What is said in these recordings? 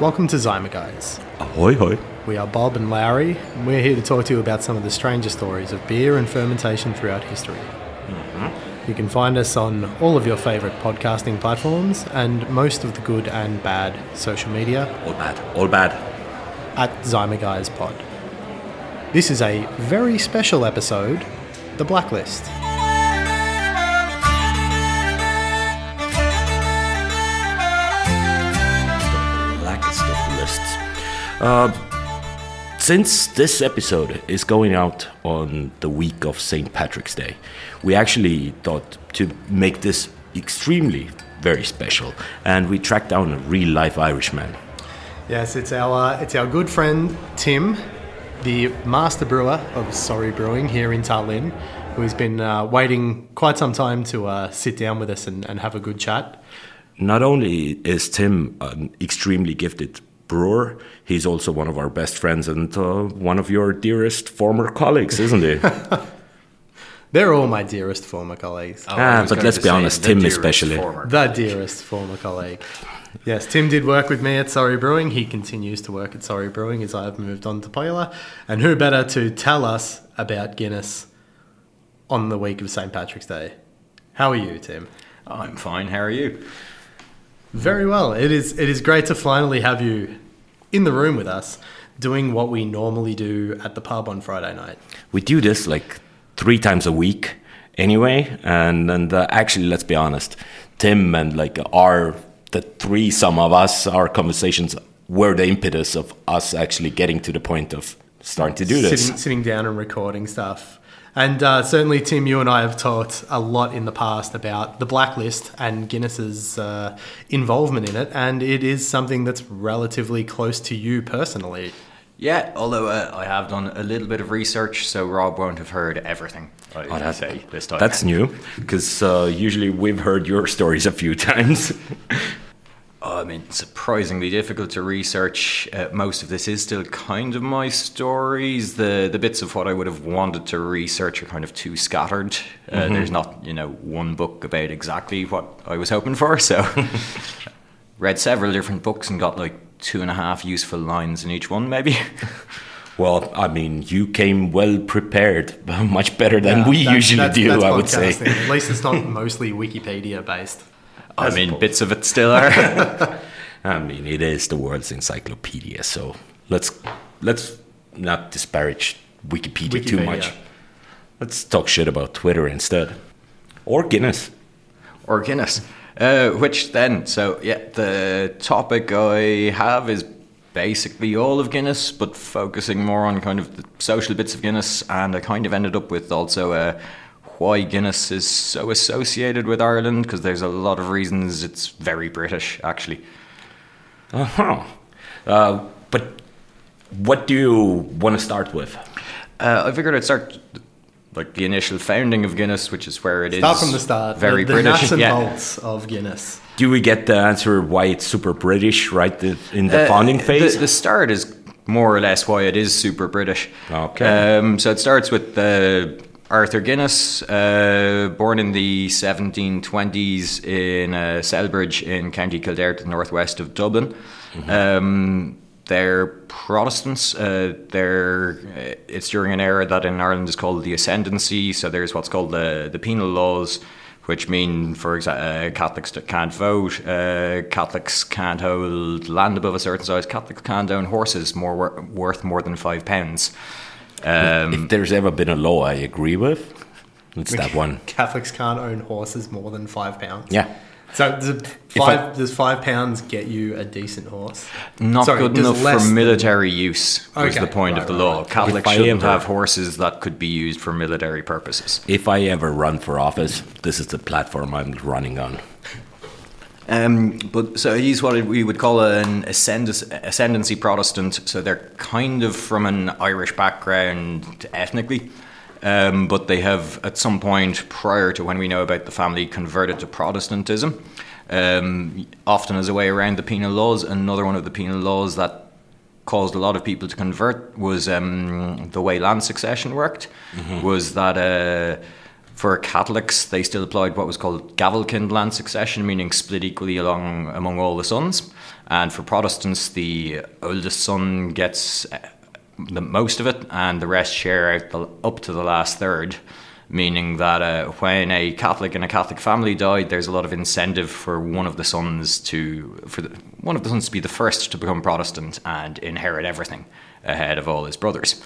Welcome to Zyma Guys. Ahoy, hoy. We are Bob and Lowry, and we're here to talk to you about some of the stranger stories of beer and fermentation throughout history. Mm-hmm. You can find us on all of your favourite podcasting platforms and most of the good and bad social media All bad, all bad. at Zyma Guys Pod. This is a very special episode, The Blacklist. Uh, since this episode is going out on the week of St. Patrick's Day, we actually thought to make this extremely very special, and we tracked down a real life Irishman. Yes, it's our uh, it's our good friend Tim, the master brewer of Sorry Brewing here in Tallinn, who has been uh, waiting quite some time to uh, sit down with us and, and have a good chat. Not only is Tim an extremely gifted brewer, he's also one of our best friends and uh, one of your dearest former colleagues, isn't he? They're all my dearest former colleagues. Oh, Ah, but let's be honest, Tim especially. former. The dearest former colleague. Yes, Tim did work with me at Sorry Brewing. He continues to work at Sorry Brewing as I have moved on to Polar. And who better to tell us about Guinness on the week of St. Patrick's Day? How are you, Tim? I'm fine. How are you? Very well. It is it is great to finally have you in the room with us doing what we normally do at the pub on Friday night. we do this like three times a week anyway and and uh, actually let's be honest tim and like our the three some of us our conversations were the impetus of us actually getting to the point of starting to do this Sitting, sitting down and recording stuff. And uh, certainly, Tim, you and I have talked a lot in the past about the blacklist and Guinness's uh, involvement in it, and it is something that's relatively close to you personally. Yeah, although uh, I have done a little bit of research, so Rob won't have heard everything. I Oh, would that- say this time. that's new because uh, usually we've heard your stories a few times I mean, surprisingly difficult to research. Uh, most of this is still kind of my stories. The the bits of what I would have wanted to research are kind of too scattered. Uh, Mm-hmm. There's not, you know, one book about exactly what I was hoping for. So, read several different books and got like two and a half useful lines in each one, maybe. well i mean you came well prepared much better than Yeah, we that- usually that's- do that's i would say. At least it's not mostly Wikipedia based. I mean, bits of it still are. I mean, it is the world's encyclopedia, so let's let's not disparage Wikipedia, too Wikipedia. much. Let's talk shit about Twitter instead, or Guinness. or Guinness. Uh, which then, so yeah, the topic I have is basically all of Guinness, but focusing more on kind of the social bits of Guinness, and I kind of ended up with also uh, why Guinness is so associated with Ireland, because there's a lot of reasons it's very British, actually. Uh-huh. Uh But what do you want to start with? Uh, I figured I'd start like the initial founding of Guinness, which is where it is. Start from the start. Very the, the British. nuts and yeah. of Guinness. Do we get the answer why it's super British right the, in the Uh, founding phase? The, the start is more or less why it is super British. Okay. Um, so it starts with uh, Arthur Guinness, uh, born in the 1720s in uh, Celbridge in County Kildare, to the northwest of Dublin. Um, they're Protestants. Uh, they're, uh, it's during an era that in Ireland is called the Ascendancy. So there's what's called the, the penal laws, which mean, for example, uh, Catholics that can't vote, uh, Catholics can't hold land above a certain size, Catholics can't own horses more wor- worth more than five pounds. Um, if there's ever been a law I agree with, it's that one. Catholics can't own horses more than five pounds. Yeah. So does five, does five pounds get you a decent horse? Not Sorry, good does enough less for than- military use was Okay, the point right, of the right, law. right. Catholics If shouldn't ever- have horses that could be used for military purposes. If I ever run for office, this is the platform I'm running on. Um, but so he's what we would call an ascend- ascendancy Protestant. So they're kind of from an Irish background ethnically, um, but they have at some point prior to when we know about the family converted to Protestantism. Um, often as a way around the penal laws. Another one of the penal laws that caused a lot of people to convert was um, the way land succession worked. Was that uh, For Catholics, they still applied what was called Gavelkind land succession, meaning split equally along among all the sons. And for Protestants, the oldest son gets uh, the most of it, and the rest share out the, up to the last third. Meaning that uh, when a Catholic in a Catholic family died, there's a lot of incentive for one of the sons to for the, one of the sons to be the first to become Protestant and inherit everything ahead of all his brothers.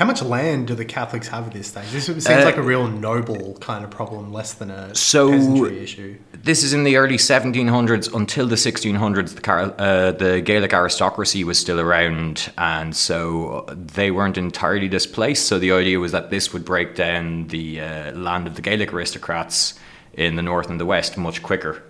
How much land do the Catholics have at this stage? This seems Uh, like a real noble kind of problem, less than a So- peasantry issue. This is in the early 1700s until the 1600s. The, Car- uh, the Gaelic aristocracy was still around, and so they weren't entirely displaced. So the idea was that this would break down the uh, land of the Gaelic aristocrats in the north and the west much quicker.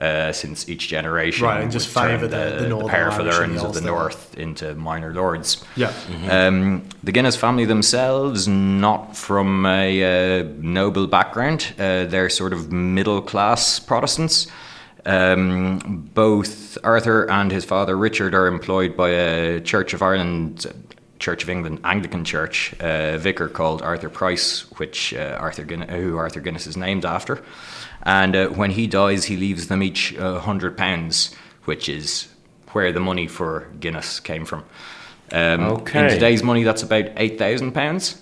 Uh, since each generation Right, and just would favour the- the Northern powerful Irish and earns the of the Ulster. north into minor lords. Yeah. Um, the Guinness family themselves, not from a uh, noble background, uh, they're sort of middle class Protestants. Um, both Arthur and his father Richard are employed by a Church of Ireland, Church of England Anglican Church uh, vicar called Arthur Price, which uh, Arthur Guinness, who Arthur Guinness is named after. And uh, when he dies, he leaves them each a hundred pounds, which is where the money for Guinness came from. Um, Okay. In today's money, that's about eight thousand pounds.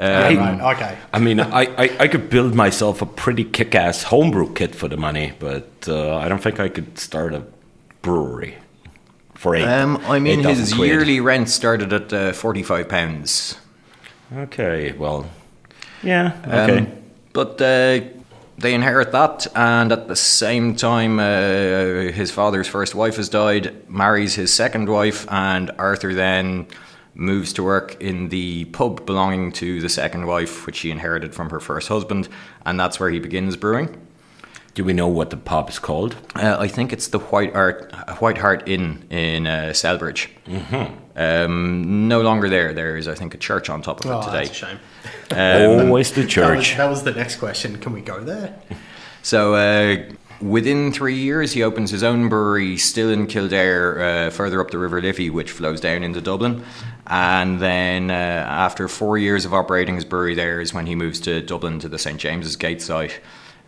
Um, right, okay. I mean, I, I, I could build myself a pretty kick ass homebrew kit for the money, but uh, I don't think I could start a brewery for eight. Um, I mean, 8,000 his quid. yearly rent started at uh, forty-five pounds. Okay, well, yeah, okay. Um, but uh, they inherit that, and at the same time, uh, his father's first wife has died, marries his second wife, and Arthur then moves to work in the pub belonging to the second wife, which she inherited from her first husband, and that's where he begins brewing. Do we know what the pub is called? Uh, I think it's the White Hart White Hart Inn in uh, Celbridge. Mm-hmm. Um, no longer there. There is, I think, a church on top of Oh, it that's a today. shame. Always the That was, church. that was the next question. Can we go there? So uh, within three years, he opens his own brewery, still in Kildare, uh, further up the River Liffey, which flows down into Dublin. And then uh, after four years of operating his brewery there is when he moves to Dublin to the St James's Gate site.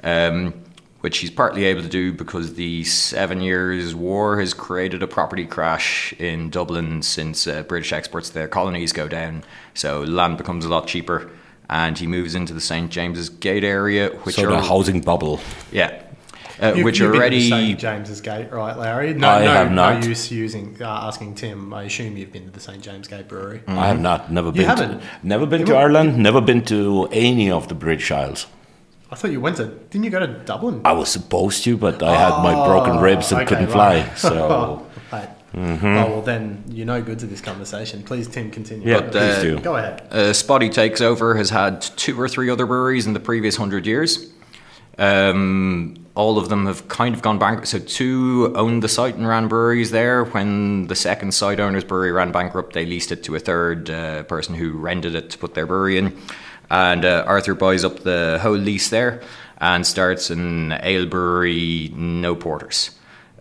Um, which he's partly able to do because the Seven Years' War has created a property crash in Dublin since uh, British exports to their colonies go down. So land becomes a lot cheaper, and he moves into the St James's Gate area, which so are the housing bubble. yeah, uh, You- which you've been to already St James's Gate, right, Larry? No, I no, have not. No use using uh, asking Tim. I assume you've been to the St James Gate Brewery. I have not, never been. haven't? To, never been You to won't- Ireland. Never been to any of the British Isles. I thought you went to. Didn't you go to Dublin? I was supposed to, but I had my broken ribs and Oh, Okay, couldn't right. fly. So Right. Oh well, then you're no good to this conversation. Please, Tim, continue. yeah, But, please uh, do. Go ahead. uh, Spotty takes over has had two or three other breweries in the previous hundred years. Um, all of them have kind of gone bankrupt. So two owned the site and ran breweries there. When the second site owner's brewery ran bankrupt, they leased it to a third uh, person who rented it to put their brewery in. And uh, Arthur buys up the whole lease there and starts an ale brewery, no porters.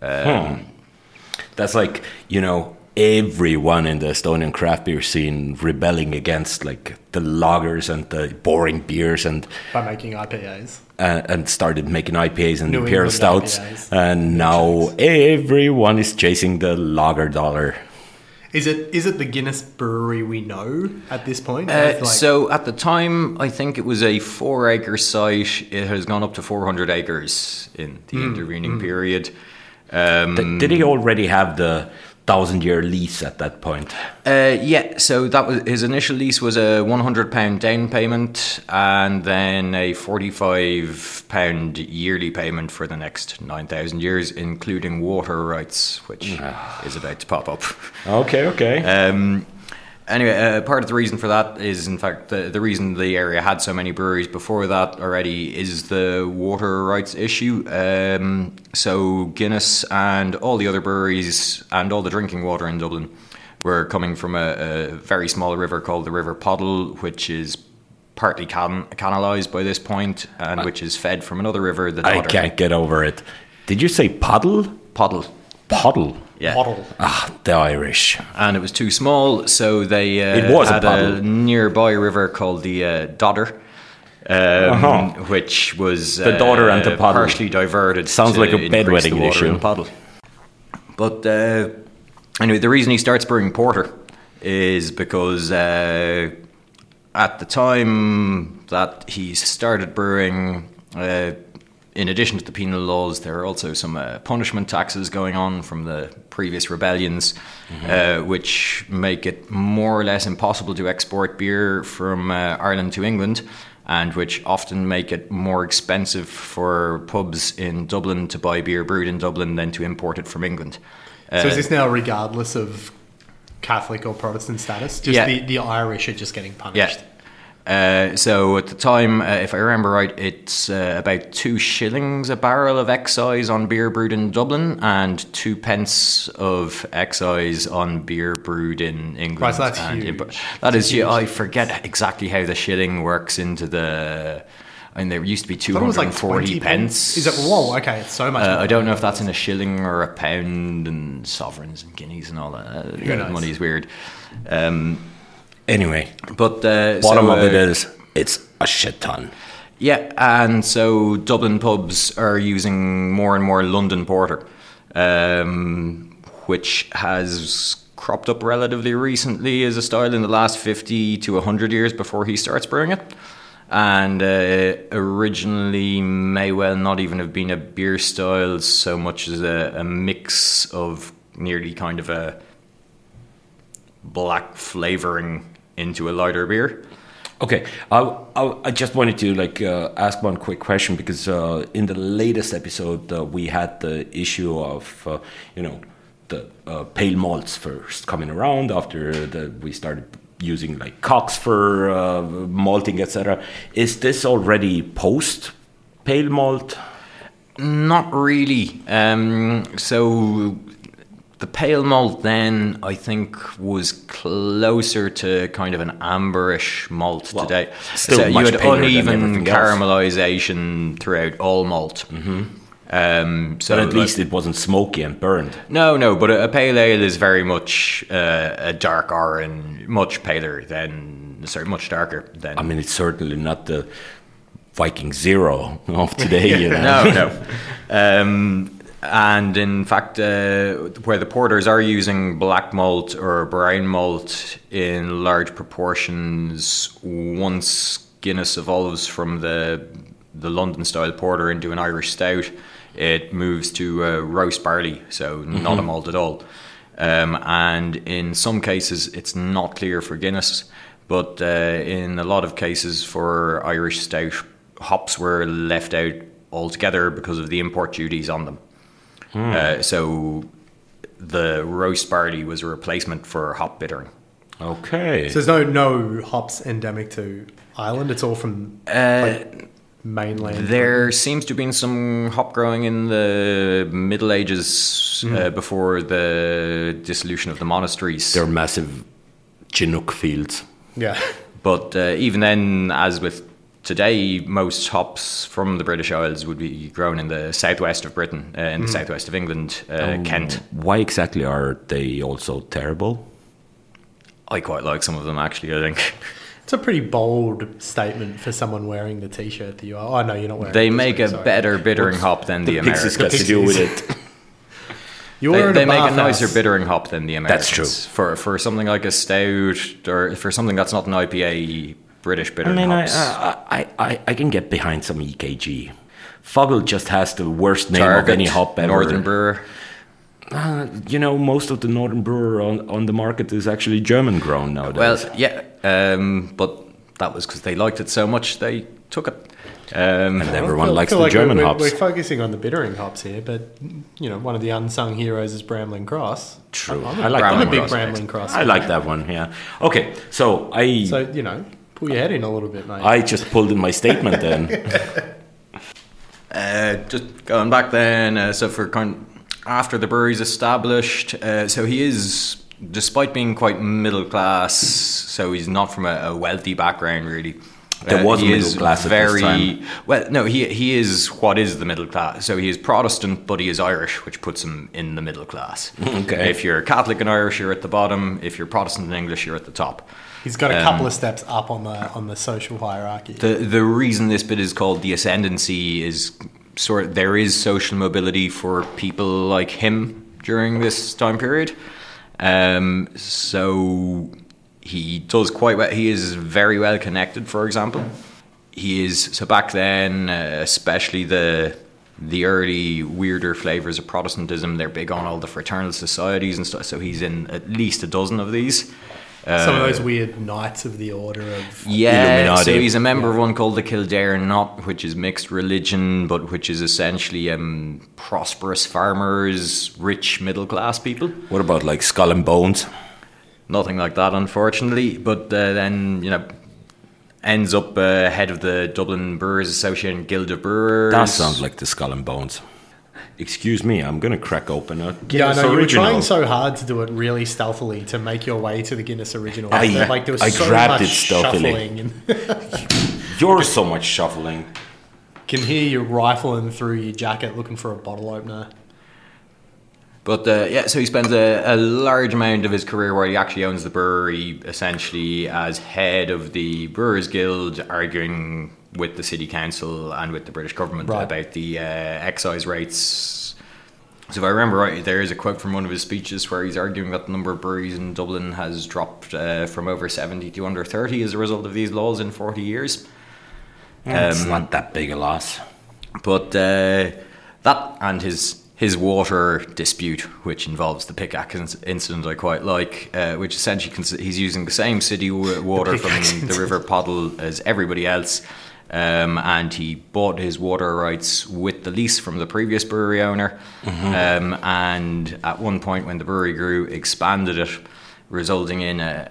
Um, That's like you know everyone in the Estonian craft beer scene rebelling against like the lagers and the boring beers and By making IPAs. uh, and started making IPAs and New imperial England stouts, IPAs. and now everyone is chasing the lager dollar. Is it is it the Guinness brewery we know at this point? Uh, like- so at the time, I think it was a four acre site. It has gone up to 400 acres in the intervening period. Um, Th- Did he already have the thousand year lease at that point? uh, yeah, so that was his initial lease was a 100 pound down payment and then a 45 pound yearly payment for the next 9,000 years, including water rights, which is about to pop up. Okay, okay. Um, anyway, uh, part of the reason for that is, in fact, the, the reason the area had so many breweries before that already is the water rights issue. Um, so Guinness and all the other breweries and all the drinking water in Dublin were coming from a, a very small river called the River Poddle, which is partly can- canalised by this point and which is fed from another river, the I can't get over it. Did you say puddle? Poddle. Puddle. Yeah. bottle. Ah, the Irish. and it was too small, so they uh, It was a had puddle. nearby river called the uh, Dodder, um, Uh-huh. which was The daughter and the uh, puddle. partially diverted. Sounds to like a bedwetting water issue. puddle. But uh, anyway, the reason he starts brewing porter is because uh, at the time that he started brewing, uh, in addition to the penal laws, there are also some uh, punishment taxes going on from the previous rebellions, uh, which make it more or less impossible to export beer from uh, Ireland to England. And which often make it more expensive for pubs in Dublin to buy beer brewed in Dublin than to import it from England. So Uh, is this now regardless of Catholic or Protestant status? Just Yeah. the, the Irish are just getting punished. Yeah. Uh, so at the time, uh, if I remember right, it's uh, about two shillings a barrel of excise on beer brewed in Dublin and two pence of excise on beer brewed in England. Right, so that's and huge. that That's is, huge I forget exactly how the shilling works into the. I mean, there used to be I thought it was like 240 pence. Is it? Whoa, okay, it's so much. Uh, I don't know if that's in a shilling or a pound and sovereigns and guineas and all that. Uh, knows? Money's weird. Um, Anyway, but uh, bottom so, of it uh, it's a shit ton. Yeah, and so Dublin pubs are using more and more London Porter, um, which has cropped up relatively recently as a style in the last 50 to 100 years before he starts brewing it. And uh, originally may well not even have been a beer style so much as a, a mix of nearly kind of a black flavouring into a lighter beer. Okay, I, I, I just wanted to like uh, ask one quick question because uh, in the latest episode uh, we had the issue of uh, you know the uh, pale malts first coming around after the, we started using like cocks for uh, malting etc. Is this already post pale malt? Not really. Um, so the pale malt then, I think, was closer to kind of an amberish malt Well, today. still so you had uneven else. caramelization throughout all malt. Mm-hmm. Um, so But at like- least it wasn't smoky and burned. no, no, but a, a pale ale is very much uh, a dark orange, much paler than, sorry, much darker than. I mean, it's certainly not the Viking Zero of today. you know? no, no. Um, and in fact, uh, where the porters are using black malt or brown malt in large proportions, once Guinness evolves from the the London style porter into an Irish stout, it moves to uh, roast barley, so not a malt at all. Um, and in some cases, it's not clear for Guinness, but uh, in a lot of cases for Irish stout, hops were left out altogether because of the import duties on them. Uh, so the roast barley was a replacement for hop bittering. Okay. So there's no no hops endemic to Ireland. It's all from like, mainland. There seems to have been some hop growing in the Middle Ages uh, before the dissolution of the monasteries. They're massive Chinook fields. yeah. But uh, even then, as with today, most hops from the British Isles would be grown in the southwest of Britain, uh, in the southwest of England, uh, Kent. Why exactly are they also terrible? I quite like some of them, actually, I think. It's a pretty bold statement for someone wearing the T-shirt that you are. Oh no, you're not wearing. They make a sorry. better bittering hop than the, Pixies got Americans. to do with it. You're They, they a make a bathhouse. nicer bittering hop than the Americans. That's true. For for something like a stout or for something that's not an IPA, British I mean, hops. I, I, I can get behind some EKG. Fuggle just has the worst name of any hop ever. Northern Brewer. Uh, you know, most of the Northern Brewer on, on the market is actually German grown nowadays. Well, yeah, um, but that was because they liked it so much they took it. Um, and everyone feel- likes feel the like German we're, hops. We're focusing on the bittering hops here, but you know, one of the unsung heroes is Bramling Cross. True. I'm a, I like I'm a big Cross. Bramling Cross. I like that one. Yeah. Okay. So I So you know, pull your head in a little bit, mate. I just pulled in my statement then. Uh, just going back then, uh, so for kind after the brewery's established, uh, so he is, despite being quite middle class, so he's not from a, a wealthy background really. There was a he middle is class at this time. well. No, he he is what is the middle class. So he is Protestant, but he is Irish, which puts him in the middle class. Okay. If you're Catholic and Irish, you're at the bottom. If you're Protestant and English, you're at the top. He's got a couple of steps up on the on the social hierarchy. The the reason this bit is called the ascendancy is sort there is social mobility for people like him during this time period. Um, so he does quite well. He is very well connected. For example, he is so back then, uh, especially the the early weirder flavors of Protestantism. They're big on all the fraternal societies and stuff. So he's in at least a dozen of these. Some of those weird knights of the order of Yeah, Illuminati. so he's a member of one called the Kildare Knot, which is mixed religion, but which is essentially um, prosperous farmers, rich middle class people. What about like Skull and Bones? Nothing like that, unfortunately. But uh, then, you know, ends up uh, head of the Dublin Brewers Association Guild of Brewers. That sounds like the Skull and Bones. Excuse me, I'm gonna crack open a Yeah, Guinness I know you were trying so hard to do it really stealthily to make your way to the Guinness original. I- That, like there was I so grabbed much it stealthily. shuffling and You're so much shuffling. can hear you rifling through your jacket looking for a bottle opener. But uh, yeah, so he spends a, a large amount of his career where he actually owns the brewery, essentially as head of the Brewers Guild, arguing with the city council and with the British government Right. about the uh, excise rates. So if I remember right, there is a quote from one of his speeches where he's arguing that the number of breweries in Dublin has dropped uh, from over 70 to under 30 as a result of these laws in 40 years. it's Um, not that big a loss. But uh, that and his his water dispute, which involves the pickaxe incident, I quite like, uh, which essentially cons- he's using the same city wa- water from the. River Poddle as everybody else. Um, and he bought his water rights with the lease from the previous brewery owner. Um, and at one point, when the brewery grew, expanded it, resulting in a,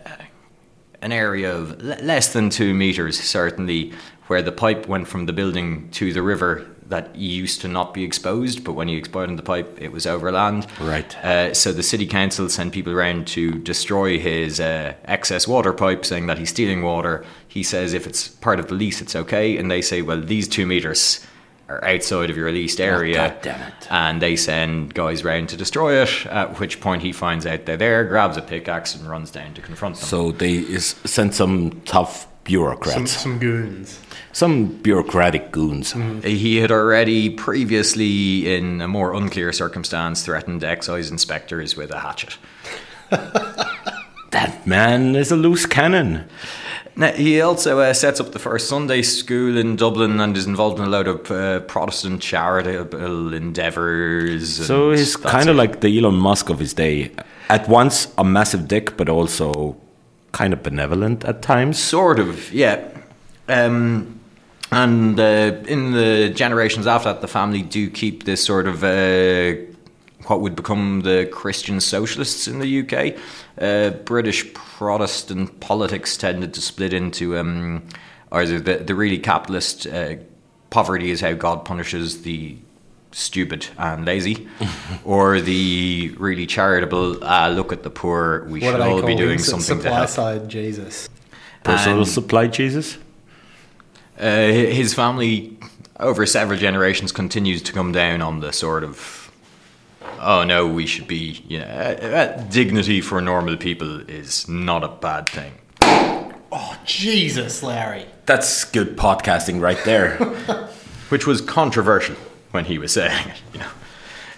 an area of le- less than two meters, certainly, where the pipe went from the building to the river that used to not be exposed, but when he expanded the pipe, it was overland. Right. Uh, so the city council sent people around to destroy his uh, excess water pipe, saying that he's stealing water. He says if it's part of the lease, it's okay, and they say, well, these two meters are outside of your leased area. God damn it. And they send guys round to destroy it. At which point he finds out they're there, grabs a pickaxe, and runs down to confront them. So they is, sent some tough bureaucrats, some goons. some bureaucratic goons. He had already previously, in a more unclear circumstance, threatened excise inspectors with a hatchet. That man is a loose cannon. Now, he also uh, sets up the first Sunday school in Dublin and is involved in a load of uh, Protestant charitable endeavours. So and he's kind of like the Elon Musk of his day. At once a massive dick, but also kind of benevolent at times. Sort of, yeah. Um, and uh, in the generations after that, the family do keep this sort of uh, what would become the Christian socialists in the UK. Uh, British Protestant politics tended to split into um, either the, the really capitalist uh, poverty is how God punishes the stupid and lazy, or the really charitable ah look at the poor we What should all be doing Su- something to Supply help. side Jesus. Personal And- supply Jesus. Uh, his family, over several generations, continues to come down on the sort of, oh no, we should be, you know, uh, uh, dignity for normal people is not a bad thing. Oh Jesus, Larry. That's good podcasting right there. which was controversial when he was saying it, you know.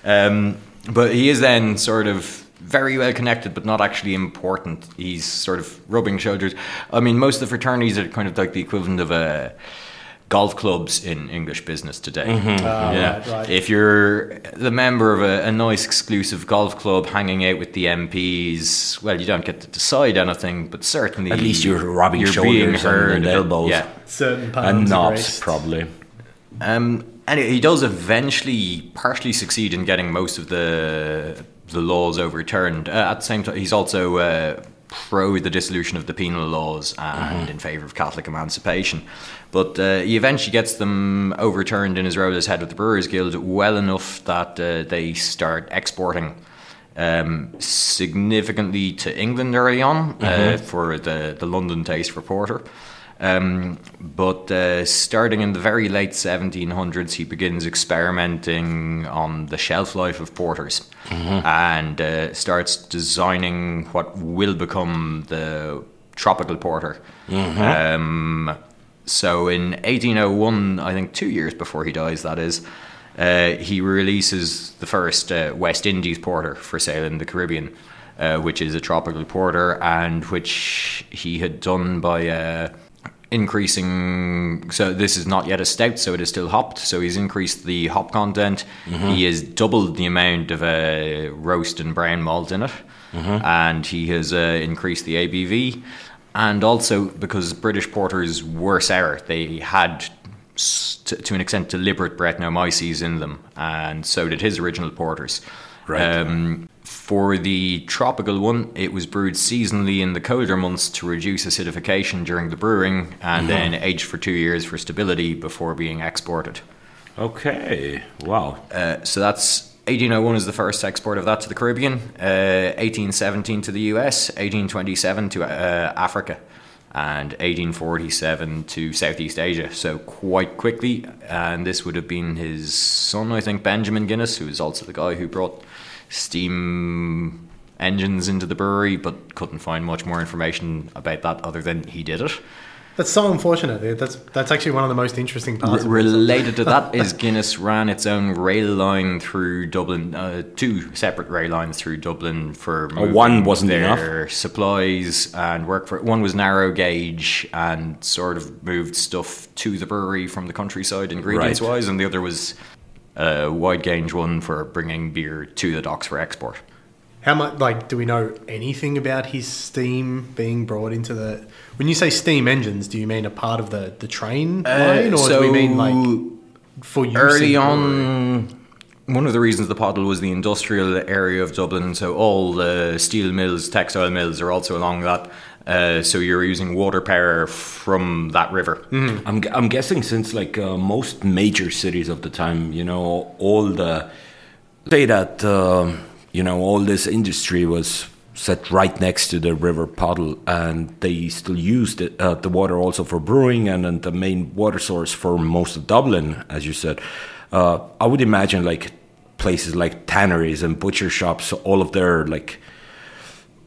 Um, but he is then sort of very well connected, but not actually important. He's sort of rubbing shoulders. I mean, most of the fraternities are kind of like the equivalent of uh, golf clubs in English business today. Ah, Yeah. right, right. If you're the member of a, a nice exclusive golf club hanging out with the MPs, well, you don't get to decide anything, but certainly At least you're rubbing you're shoulders being and- heard. and elbows. Yeah. Certain and knobs, probably. Um, anyway, he does eventually partially succeed in getting most of the the laws overturned. Uh, at the same time, he's also uh, pro the dissolution of the penal laws and in favour of Catholic emancipation. But uh, he eventually gets them overturned in his role as head of the Brewers Guild well enough that uh, they start exporting. Um, significantly to England early on uh, for the, the London taste for porter. Um, but uh, starting in the very late 1700s, he begins experimenting on the shelf life of porters. And uh, starts designing what will become the tropical porter. Um, so in 1801, I think two years before he dies, that is, uh, he releases the first uh, West Indies porter for sale in the Caribbean, uh, which is a tropical porter and which he had done by uh, increasing. So this is not yet a stout, so it is still hopped. So he's increased the hop content. He has doubled the amount of uh, roast and brown malt in it, and he has uh, increased the ABV. And also because British porters were sour, they had to, to an extent deliberate Brettanomyces in them, and so did his original porters. Right. Um, for the tropical one, it was brewed seasonally in the colder months to reduce acidification during the brewing, and then aged for two years for stability before being exported. Okay. Wow. Uh, so that's 1801 is the first export of that to the Caribbean, uh, 1817 to the US, 1827 to uh, Africa, and 1847 to Southeast Asia. So quite quickly, and this would have been his son, I think, Benjamin Guinness, who is also the guy who brought steam engines into the brewery, but couldn't find much more information about that other than he did it. That's so unfortunate. That's that's actually one of the most interesting parts. of. Related to that is Guinness ran its own rail line through Dublin, uh, two separate rail lines through Dublin for Oh, one wasn't their supplies and work for. One was narrow gauge and sort of moved stuff to the brewery from the countryside, ingredients Right. wise, and the other was a wide gauge one for bringing beer to the docks for export. How much? Like, do we know anything about his steam being brought into the? When you say steam engines, do you mean a part of the the train uh, line, or do we mean like for use early on one of the reasons the Poddle was the industrial area of Dublin, so all the steel mills, textile mills are also along that. Uh, so you're using water power from that river. I'm, I'm guessing since like uh, most major cities of the time, you know, all the say that um, you know all this industry was set right next to the river puddle, and they still used it, uh, the water also for brewing, and, then the main water source for most of Dublin, as you said. Uh, I would imagine like places like tanneries and butcher shops, all of their like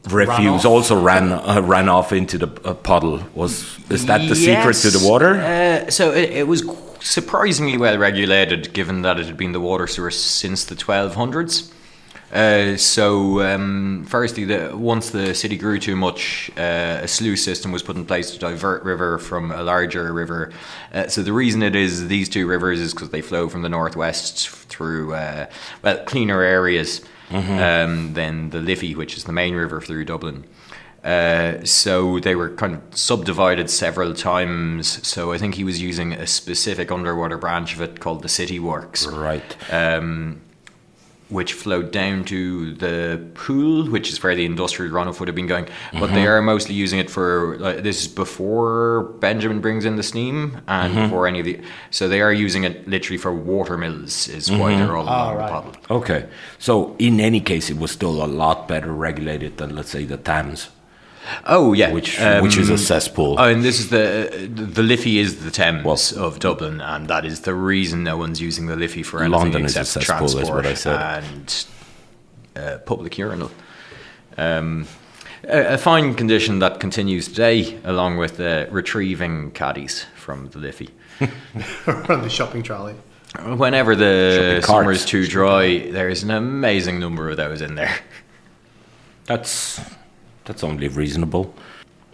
refuse off. also ran uh, ran off into the uh, puddle. Was is that the secret to the water? Uh, so it, it was surprisingly well regulated, given that it had been the water source since the 1200s. Uh, so, um, firstly, the, once the city grew too much, uh, a sluice system was put in place to divert river from a larger river. Uh, so, the reason it is these two rivers is because they flow from the northwest through uh, well cleaner areas um, than the Liffey, which is the main river through Dublin. Uh, so they were kind of subdivided several times. So I think he was using a specific underwater branch of it called the City Works, Right. um, which flowed down to the pool, which is where the industrial runoff would have been going. But they mm-hmm. are mostly using it for like, this is before Benjamin brings in the steam and mm-hmm. before any of the. So they are using it literally for water mills. Is why mm-hmm. they're all along right. the puddle. Okay. So in any case, it was still a lot better regulated than let's say the Thames, Oh yeah, which which is a cesspool. Oh, and this is the the Liffey is the Thames Well- of Dublin, and that is the reason no one's using the Liffey for anything London is a except cesspool, is transport what I said. and uh, public urinal. Um, a, a fine condition that continues today, along with uh, retrieving caddies from the Liffey. on the shopping trolley. Whenever the Shopping summer is too dry, there is an amazing number of those in there. That's that's only reasonable.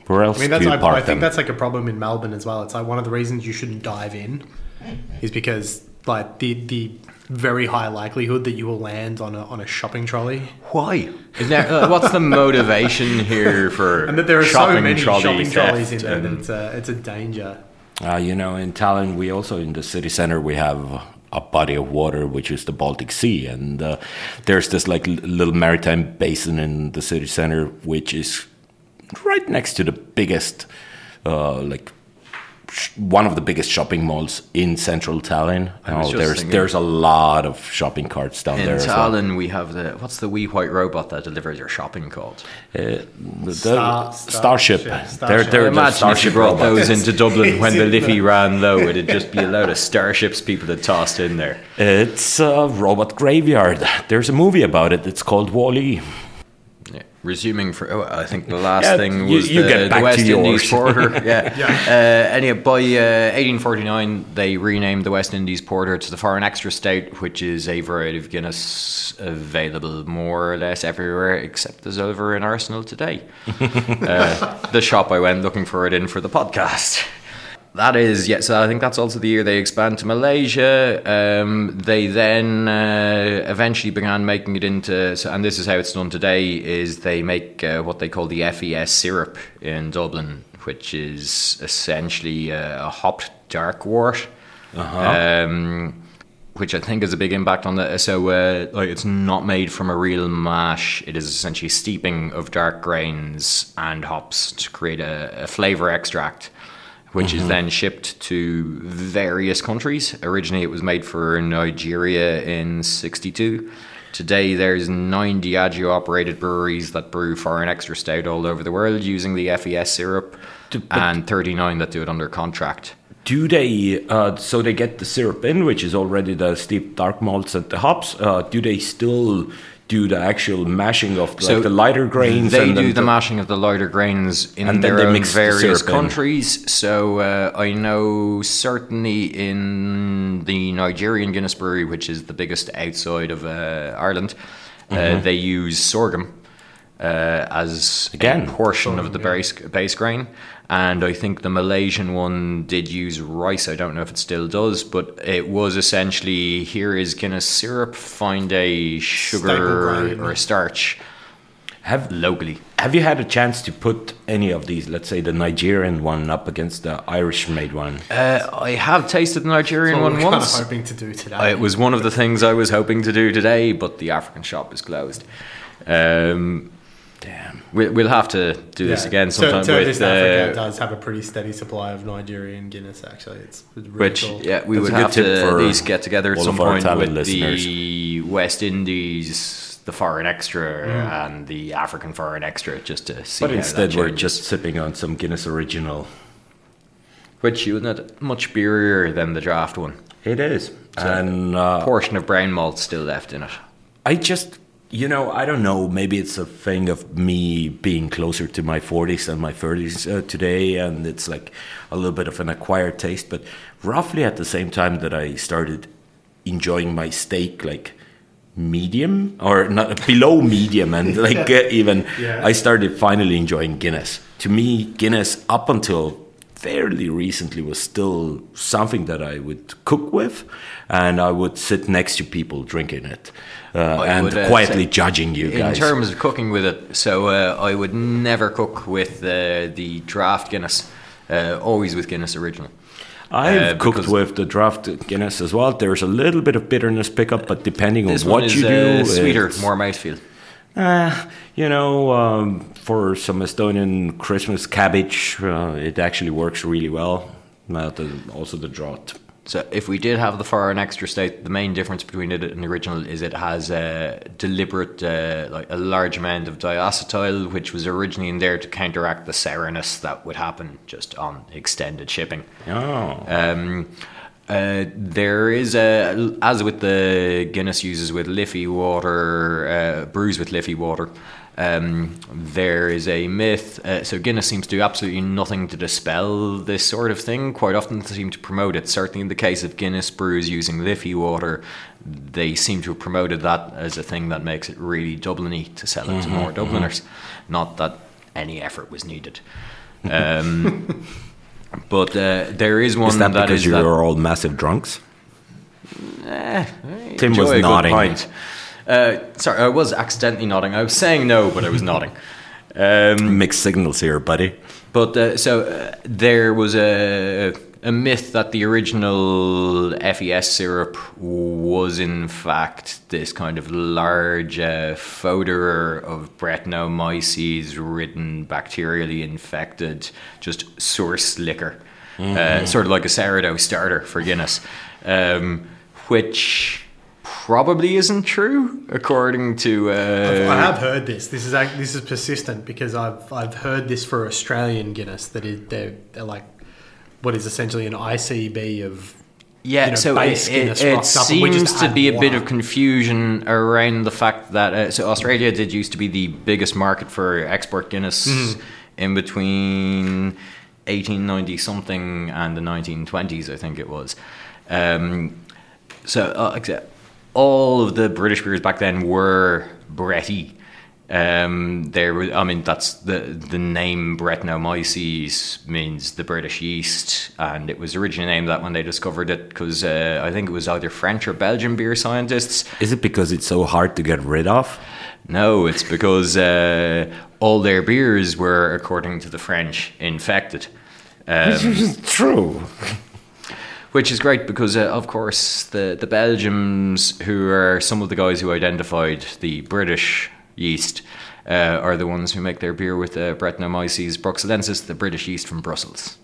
Where else I mean, that's do you I, park I think them? that's like a problem in Melbourne as well. It's like one of the reasons you shouldn't dive in is because like the the very high likelihood that you will land on a on a shopping trolley, Why? Is there, uh, what's the motivation here for and that there are shopping so many trolley shopping trolleys in there that it's a it's a danger. Uh, you know, in Tallinn, we also in the city center we have a body of water which is the Baltic Sea, and uh, there's this like little maritime basin in the city center which is right next to the biggest uh, like one of the biggest shopping malls in central Tallinn. Oh, there's thinking- there's a lot of shopping carts down In there. as well. Tallinn, we have the what's the wee white robot that delivers your shopping cart? Uh, the Star- Starship. Starship. They're, Starship. they're the Imagine if you Starship brought robots. those into Dublin when the Is Liffey ran low, it'd just be a load of starships people had tossed in there. It's a robot graveyard. There's a movie about it. It's called Wall-E. Yeah. Resuming for, oh, I think the last Yeah, thing was you the, get the to West. Indies Porter. yeah. Uh, anyway, by uh, 1849, they renamed the West Indies Porter to the Foreign Extra Stout, which is a variety of Guinness available more or less everywhere except there's over in Arsenal today. uh, the shop I went looking for it in for the podcast. That is, yeah, so I think that's also the year they expand to Malaysia. Um, they then uh, eventually began making it into, so, and this is how it's done today, is they make uh, what they call the FES syrup in Dublin, which is essentially a, a hopped dark wort. Um, which I think has a big impact on the. So, uh, like, it's not made from a real mash. It is essentially steeping of dark grains and hops to create a, a flavor extract, which is then shipped to various countries. Originally, it was made for Nigeria in '62. Today, there's nine Diageo operated breweries that brew foreign extra stout all over the world using the FES syrup, and 39 that do it under contract. Do they? Uh, so they get the syrup in, which is already the steep dark malts and the hops. Uh, do they still do the actual mashing of like, the lighter grains? They and do then the mashing of the lighter grains in And then their they own mix the various in. countries. So uh, I know certainly in the Nigerian Guinness Brewery, which is the biggest outside of uh, Ireland, uh, Mm-hmm. they use sorghum uh, as Again. a portion of the base, base grain. And I think the Malaysian one did use rice. I don't know if it still does, but it was essentially here is Guinness syrup, find a sugar grain. or a starch Have locally. Have you had a chance to put any of these, let's say the Nigerian one, up against the Irish-made one? Uh, I have tasted the Nigerian one we're once. Kind of hoping to do today. Uh, It was one of the things I was hoping to do today, but the African shop is closed. Um, Damn. we, we'll have to do this Yeah. again Tur- sometime Turkish with Africa uh, does have a pretty steady supply of Nigerian Guinness. Actually, it's really which cool. yeah we That's would have to at least get together at some point Italian with the West Indies, the foreign extra, and the African foreign extra, just to see. But how instead, that we're just sipping on some Guinness Original. which you not much beerier than the draft one. It is, and uh, Portion of brown malt still left in it. I just, you know, I don't know. Maybe it's a thing of me being closer to my 40s and my 30s uh, today, and it's like a little bit of an acquired taste. But roughly at the same time that I started enjoying my steak, like medium or not below medium, and like uh, even Yeah. I started finally enjoying Guinness. To me, Guinness up until fairly recently was still something that I would cook with, and I would sit next to people drinking it uh, and would, uh, quietly judging you in guys. In terms of cooking with it. So uh, I would never cook with uh, the draft Guinness. Uh, always with Guinness original. I've uh, cooked with the draft Guinness as well. There's a little bit of bitterness pickup, but depending on what you do, sweeter, more mouthfeel. Uh, you know, um, for some Estonian Christmas cabbage, uh, it actually works really well. Uh, the, also the drought. So if we did have the foreign extra stout, the main difference between it and the original is it has a deliberate, uh, like a large amount of diacetyl, which was originally in there to counteract the sourness that would happen just on extended shipping. Oh, Um, uh, there is a, as with the Guinness uses with Liffey water, uh, brews with Liffey water. Um, there is a myth. Uh, so Guinness seems to do absolutely nothing to dispel this sort of thing. Quite often, they seem to promote it. Certainly, in the case of Guinness brews using Liffey water, they seem to have promoted that as a thing that makes it really Dubliny to sell it to more Dubliners. Not that any effort was needed. Um, but uh, there is one is that because is you're that- all massive drunks? Eh, Tim was nodding. Uh, sorry, I was accidentally nodding. I was saying no, but I was nodding. Um, Mixed signals here, buddy. but uh, so uh, there was a a myth that the original FES syrup was in fact this kind of large uh, foederer of Brettanomyces ridden, bacterially infected, just source liquor. uh, sort of like a sourdough starter for Guinness, um, which probably isn't true according to. Uh, I have heard this. This is this is persistent because I've I've heard this for Australian Guinness that is they're, they're like what is essentially an ICB of Yeah, you know, so it, it, it rocks up and we just seems to be a bit of confusion around the fact that uh, so Australia did used to be the biggest market for export Guinness Hmm. in between 1890 something and the 1920s, I think it was. Um, so uh, all of the British beers back then were Bretty. Um, there, were, I mean, that's the the name Brettanomyces means the British yeast, and it was originally named that when they discovered it because uh, I think it was either French or Belgian beer scientists. Is it because it's so hard to get rid of? No, it's because uh, all their beers were, according to the French, infected. Um, Which is True. which is great because, uh, of course, the, the Belgians, who are some of the guys who identified the British yeast, uh, are the ones who make their beer with uh, Brettanomyces bruxellensis, the British yeast from Brussels.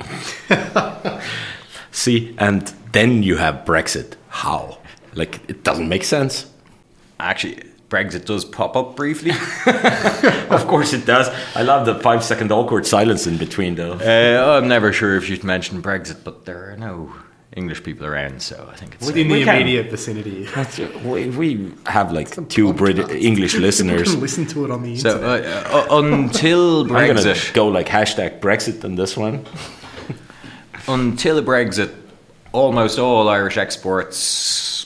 See, and then you have Brexit. How? Like, it doesn't make sense. Actually, Brexit does pop up briefly. Of course it does. I love the five second awkward silence in between, though. uh, I'm never sure if you'd mentioned Brexit, but there are no English people around, so I think it's. within We the can- immediate vicinity. we, we have like two British English listeners. Listen to it on the so internet. uh, uh, until I'm gonna go like hashtag Brexit on this one. until Brexit, almost all Irish exports,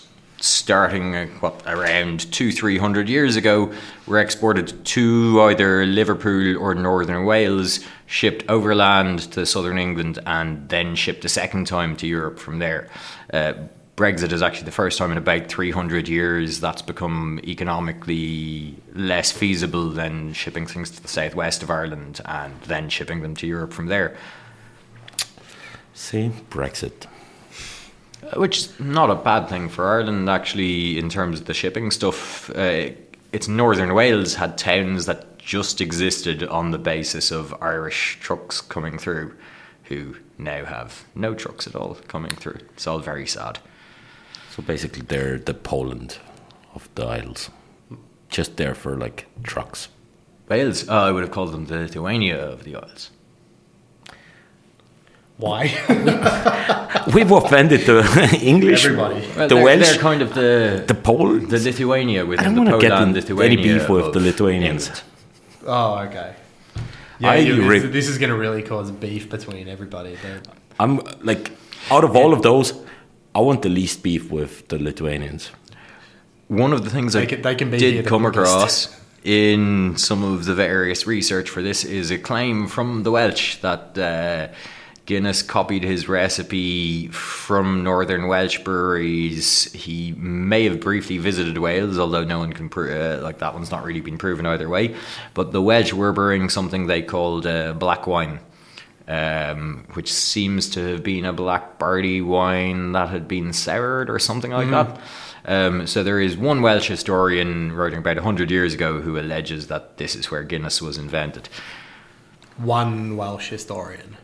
starting uh, what around two three hundred years ago, were exported to either Liverpool or Northern Wales, shipped overland to southern England, and then shipped a second time to Europe from there. Uh, Brexit is actually the first time in about 300 years that's become economically less feasible than shipping things to the southwest of Ireland and then shipping them to Europe from there. See, Brexit. Which is not a bad thing for Ireland, actually, in terms of the shipping stuff. Uh, it's Northern Wales had towns that just existed on the basis of Irish trucks coming through, who now have no trucks at all coming through. It's all very sad. So basically, they're the Poland of the Isles. Just there for like trucks. Wales, uh, I would have called them the Lithuania of the Isles. Why? We've offended the English. Everybody. Well, The they're, Welsh. they're kind of the The Poles. the Lithuania I within don't the want to get Poland in Lithuania any beef with the Lithuanians. England. oh, okay. Yeah, I you- re- this, this is going to really cause beef between everybody. They're- I'm like, out of all of those, I want the least beef with the Lithuanians. One of the things They I can- they can be did come quickest. across in some of the various research for this is a claim from the Welsh that uh, Guinness copied his recipe from Northern Welsh breweries. He may have briefly visited Wales, although no one can prove uh, like that one's not really been proven either way. But the Welsh were brewing something they called uh, black wine. Um, which seems to have been a black barley wine that had been soured or something like that. Um, so there is one Welsh historian writing about 100 years ago who alleges that this is where Guinness was invented. one Welsh historian.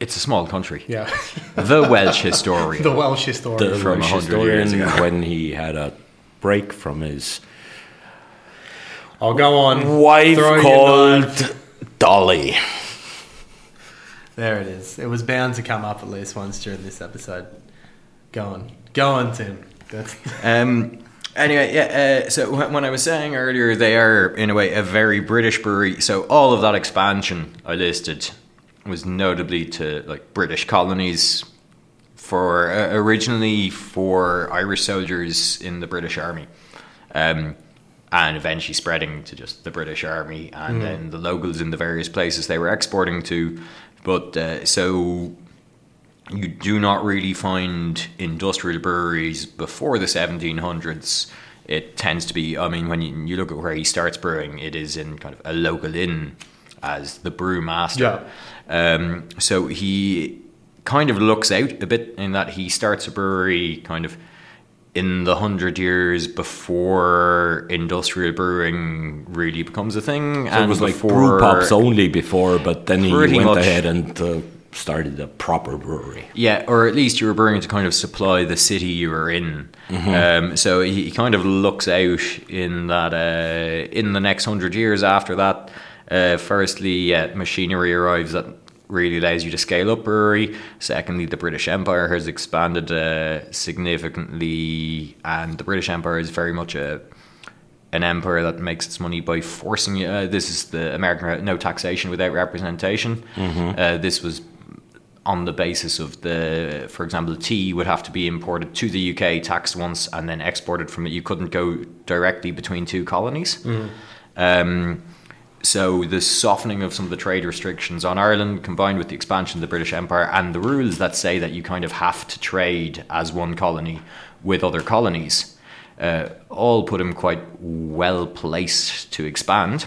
It's a small country. Yeah. The Welsh historian. the Welsh historian. The From Welsh 100 years historian, ago. when he had a break from his I'll go on. wife called. Dolly. There it is. It was bound to come up at least once during this episode. Go on. Go on, Tim. That's, Um, anyway, yeah. Uh, so when when I was saying earlier, they are in a way a very British brewery. So all of that expansion I listed was notably to like British colonies for uh, originally for Irish soldiers in the British Army. Um, and eventually spreading to just the British Army and then the locals in the various places they were exporting to. But uh, so you do not really find industrial breweries before the 1700s. It tends to be, I mean, when you, you look at where he starts brewing, it is in kind of a local inn as the brewmaster. Um, so he kind of looks out a bit in that he starts a brewery kind of in the hundred years before industrial brewing really becomes a thing. So it was like brew pubs only before, but then he went much. ahead and uh, started a proper brewery. Yeah, or at least you were brewing to kind of supply the city you were in. Um, so he, he kind of looks out in that uh, in the next hundred years after that. Uh, firstly, uh, machinery arrives that really allows you to scale up brewery. Secondly, the British Empire has expanded uh, significantly, and the British Empire is very much a an empire that makes its money by forcing you. Uh, this is the American no taxation without representation. Uh, this was on the basis of the, for example, tea would have to be imported to the UK, taxed once, and then exported from it. You couldn't go directly between two colonies. Um, so the softening of some of the trade restrictions on Ireland, combined with the expansion of the British Empire and the rules that say that you kind of have to trade as one colony with other colonies, uh, all put him quite well placed to expand.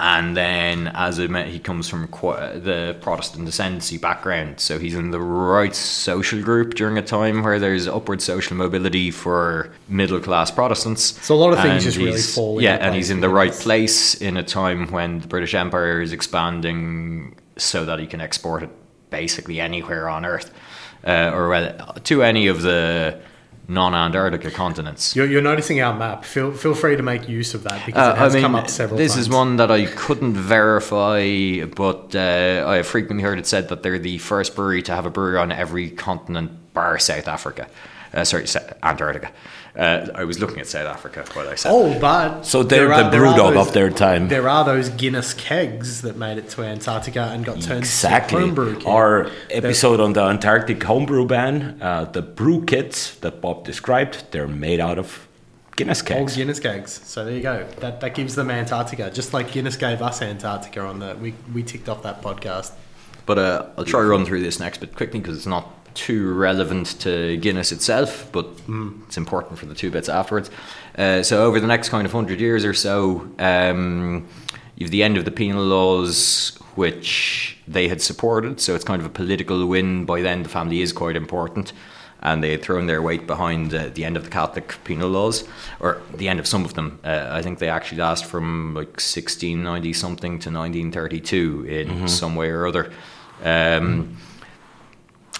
And then, as I meant, he comes from the Protestant ascendancy background, so he's in the right social group during a time where there's upward social mobility for middle class Protestants. So a lot of things And just really fall Yeah, and he's in the right place in a time when the British Empire is expanding, so that he can export it basically anywhere on Earth, uh, or to any of the non-Antarctica continents. You're, you're noticing our map. Feel feel free to make use of that because Uh, it has come up several this times. is one that I couldn't verify, but uh, I have frequently heard it said that they're the first brewery to have a brewery on every continent bar South Africa. Uh, sorry, Antarctica. Uh, I was looking at South Africa while I said. Oh, but So they're are- the there are brewdog of their time. There are those Guinness kegs that made it to Antarctica and got turned Exactly. into homebrew keg. Our episode on the Antarctic homebrew ban, uh, the brew kits that Bob described, they're made out of Guinness Old kegs. Guinness kegs. So there you go. That that gives them Antarctica, just like Guinness gave us Antarctica on the we we ticked off that podcast. But uh, I'll try to run through this next but quickly because it's not too relevant to Guinness itself, but it's important for the two bits afterwards. Uh, so over the next kind of hundred years or so, um, you've the end of the penal laws, which they had supported. So it's kind of a political win. By then, the family is quite important. And they had thrown their weight behind uh, the end of the Catholic penal laws, or the end of some of them. Uh, I think they actually last from like 1690 something to 1932 in some way or other. Um,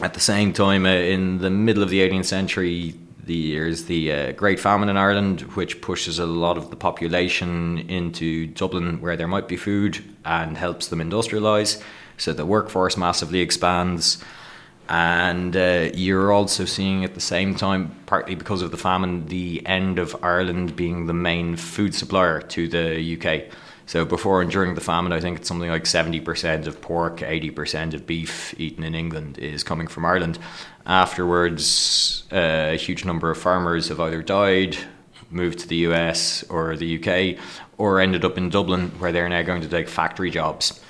at the same time, uh, in the middle of the 18th century, there's the uh, Great Famine in Ireland, which pushes a lot of the population into Dublin where there might be food and helps them industrialise. So the workforce massively expands. And uh, you're also seeing at the same time, partly because of the famine, the end of Ireland being the main food supplier to the UK. So before and during the famine, I think it's something like 70% of pork, 80% of beef eaten in England is coming from Ireland. Afterwards, uh, a huge number of farmers have either died, moved to the US or the UK, or ended up in Dublin where they're now going to take factory jobs.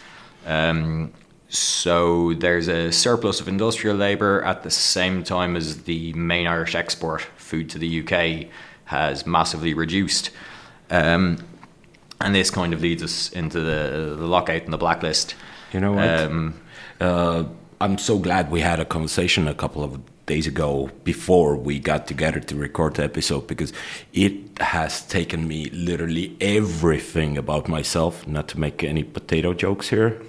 Um, so there's a surplus of industrial labour at the same time as the main Irish export, food to the UK, has massively reduced. Um, and this kind of leads us into the, the lockout and the blacklist. You know what? Um, uh, I'm so glad we had a conversation a couple of days ago before we got together to record the episode because it has taken me literally everything about myself, not to make any potato jokes here.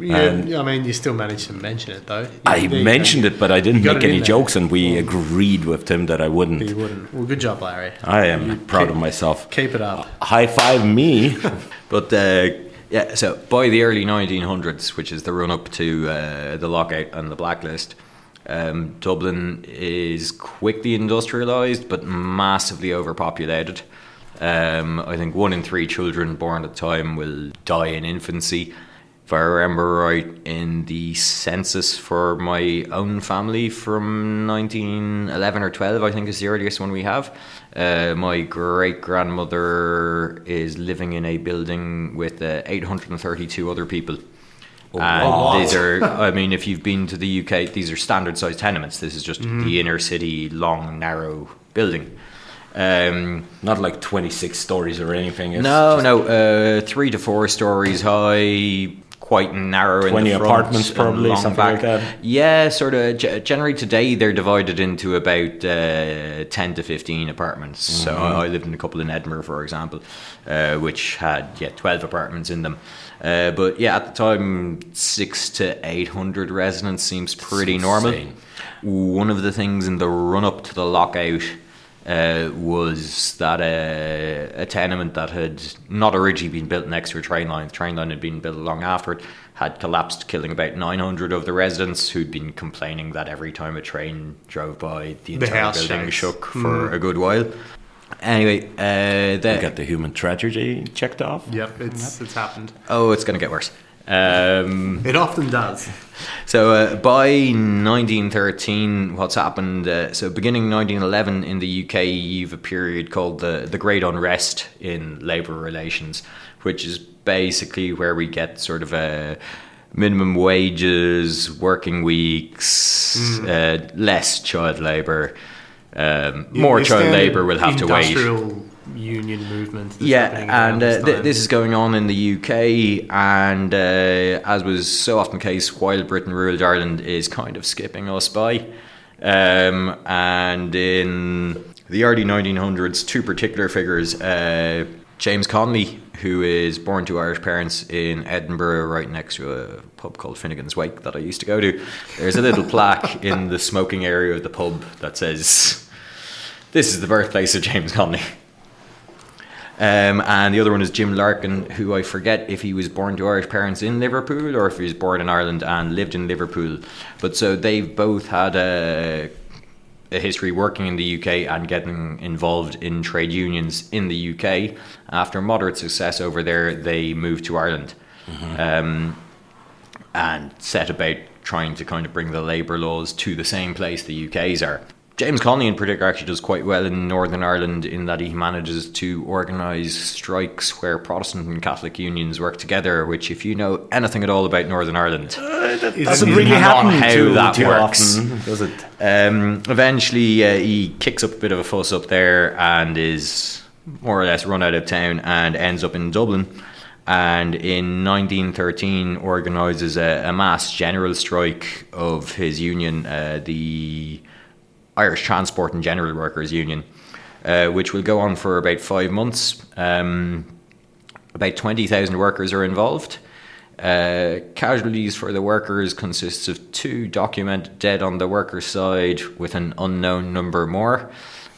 Yeah, And- I mean, you still managed to mention it though. I mentioned it, but I didn't make any jokes, and we agreed with him that I wouldn't. You wouldn't. Well, good job, Larry. I am You proud keep- of myself. Keep it up. High five me. But uh, yeah, so by the early 1900s, which is the run up to uh, the lockout and the blacklist, um, Dublin is quickly industrialised but massively overpopulated. Um, I think one in three children born at the time will die in infancy. If I remember right, in the census for my own family from 1911 or 12, I think is the earliest one we have. Uh, my great grandmother is living in a building with uh, 832 other people. and wow. these are, I mean, if you've been to the UK, these are standard sized tenements. This is just the inner city, long, narrow building. Um, Not like 26 stories or anything. It's no, no, uh, three to four stories high, quite narrow in 20 the front apartments probably, long something back. like that? Yeah, sort of. Generally today they're divided into about uh, 10 to 15 apartments. So Mm-hmm. I, I lived in a couple in Edinburgh, for example, uh, which had yeah 12 apartments in them. Uh, but yeah, at the time, six to 800 residents seems pretty normal. One of the things in the run up to the lockout uh, was that uh, a tenement that had not originally been built next to a train line, the train line had been built long after it, had collapsed, killing about 900 of the residents who'd been complaining that every time a train drove by, the The entire house building shakes. shook for a good while. Anyway, uh, We the, got the human tragedy checked off. Yep, it's it's happened. oh, it's going to get worse. Um, It often does. So uh, by 1913, what's happened? Uh, so beginning 1911 in the UK, you've a period called the the Great Unrest in labour relations, which is basically where we get sort of a minimum wages, working weeks, uh, less child labour, um, more child labour will have to wait. Industrial union movement. Yeah, and this uh, th- this is going on in the UK, and uh, as was so often the case, while Britain ruled Ireland is kind of skipping us by. Um, and in the early 1900s, two particular figures uh, James Connolly, who is born to Irish parents in Edinburgh, right next to a pub called Finnegan's Wake that I used to go to. There's a little plaque in the smoking area of the pub that says, This is the birthplace of James Connolly. Um, and the other one is Jim Larkin, who I forget if he was born to Irish parents in Liverpool or if he was born in Ireland and lived in Liverpool. But so they've both had a, a history working in the UK and getting involved in trade unions in the UK. After moderate success over there, they moved to Ireland um, and set about trying to kind of bring the labour laws to the same place the UK's are. James Connolly in particular actually does quite well in Northern Ireland in that he manages to organise strikes where Protestant and Catholic unions work together, which if you know anything at all about Northern Ireland, That Is doesn't really happen how too, that too works? often, does it? um, eventually, uh, he kicks up a bit of a fuss up there and is more or less run out of town and ends up in Dublin. And in 1913, organises a, a mass general strike of his union, uh, the Irish Transport and General Workers Union, uh, which will go on for about five months. Um, about 20,000 workers are involved. Uh, casualties for the workers consists of two documented dead on the workers' side, with an unknown number more,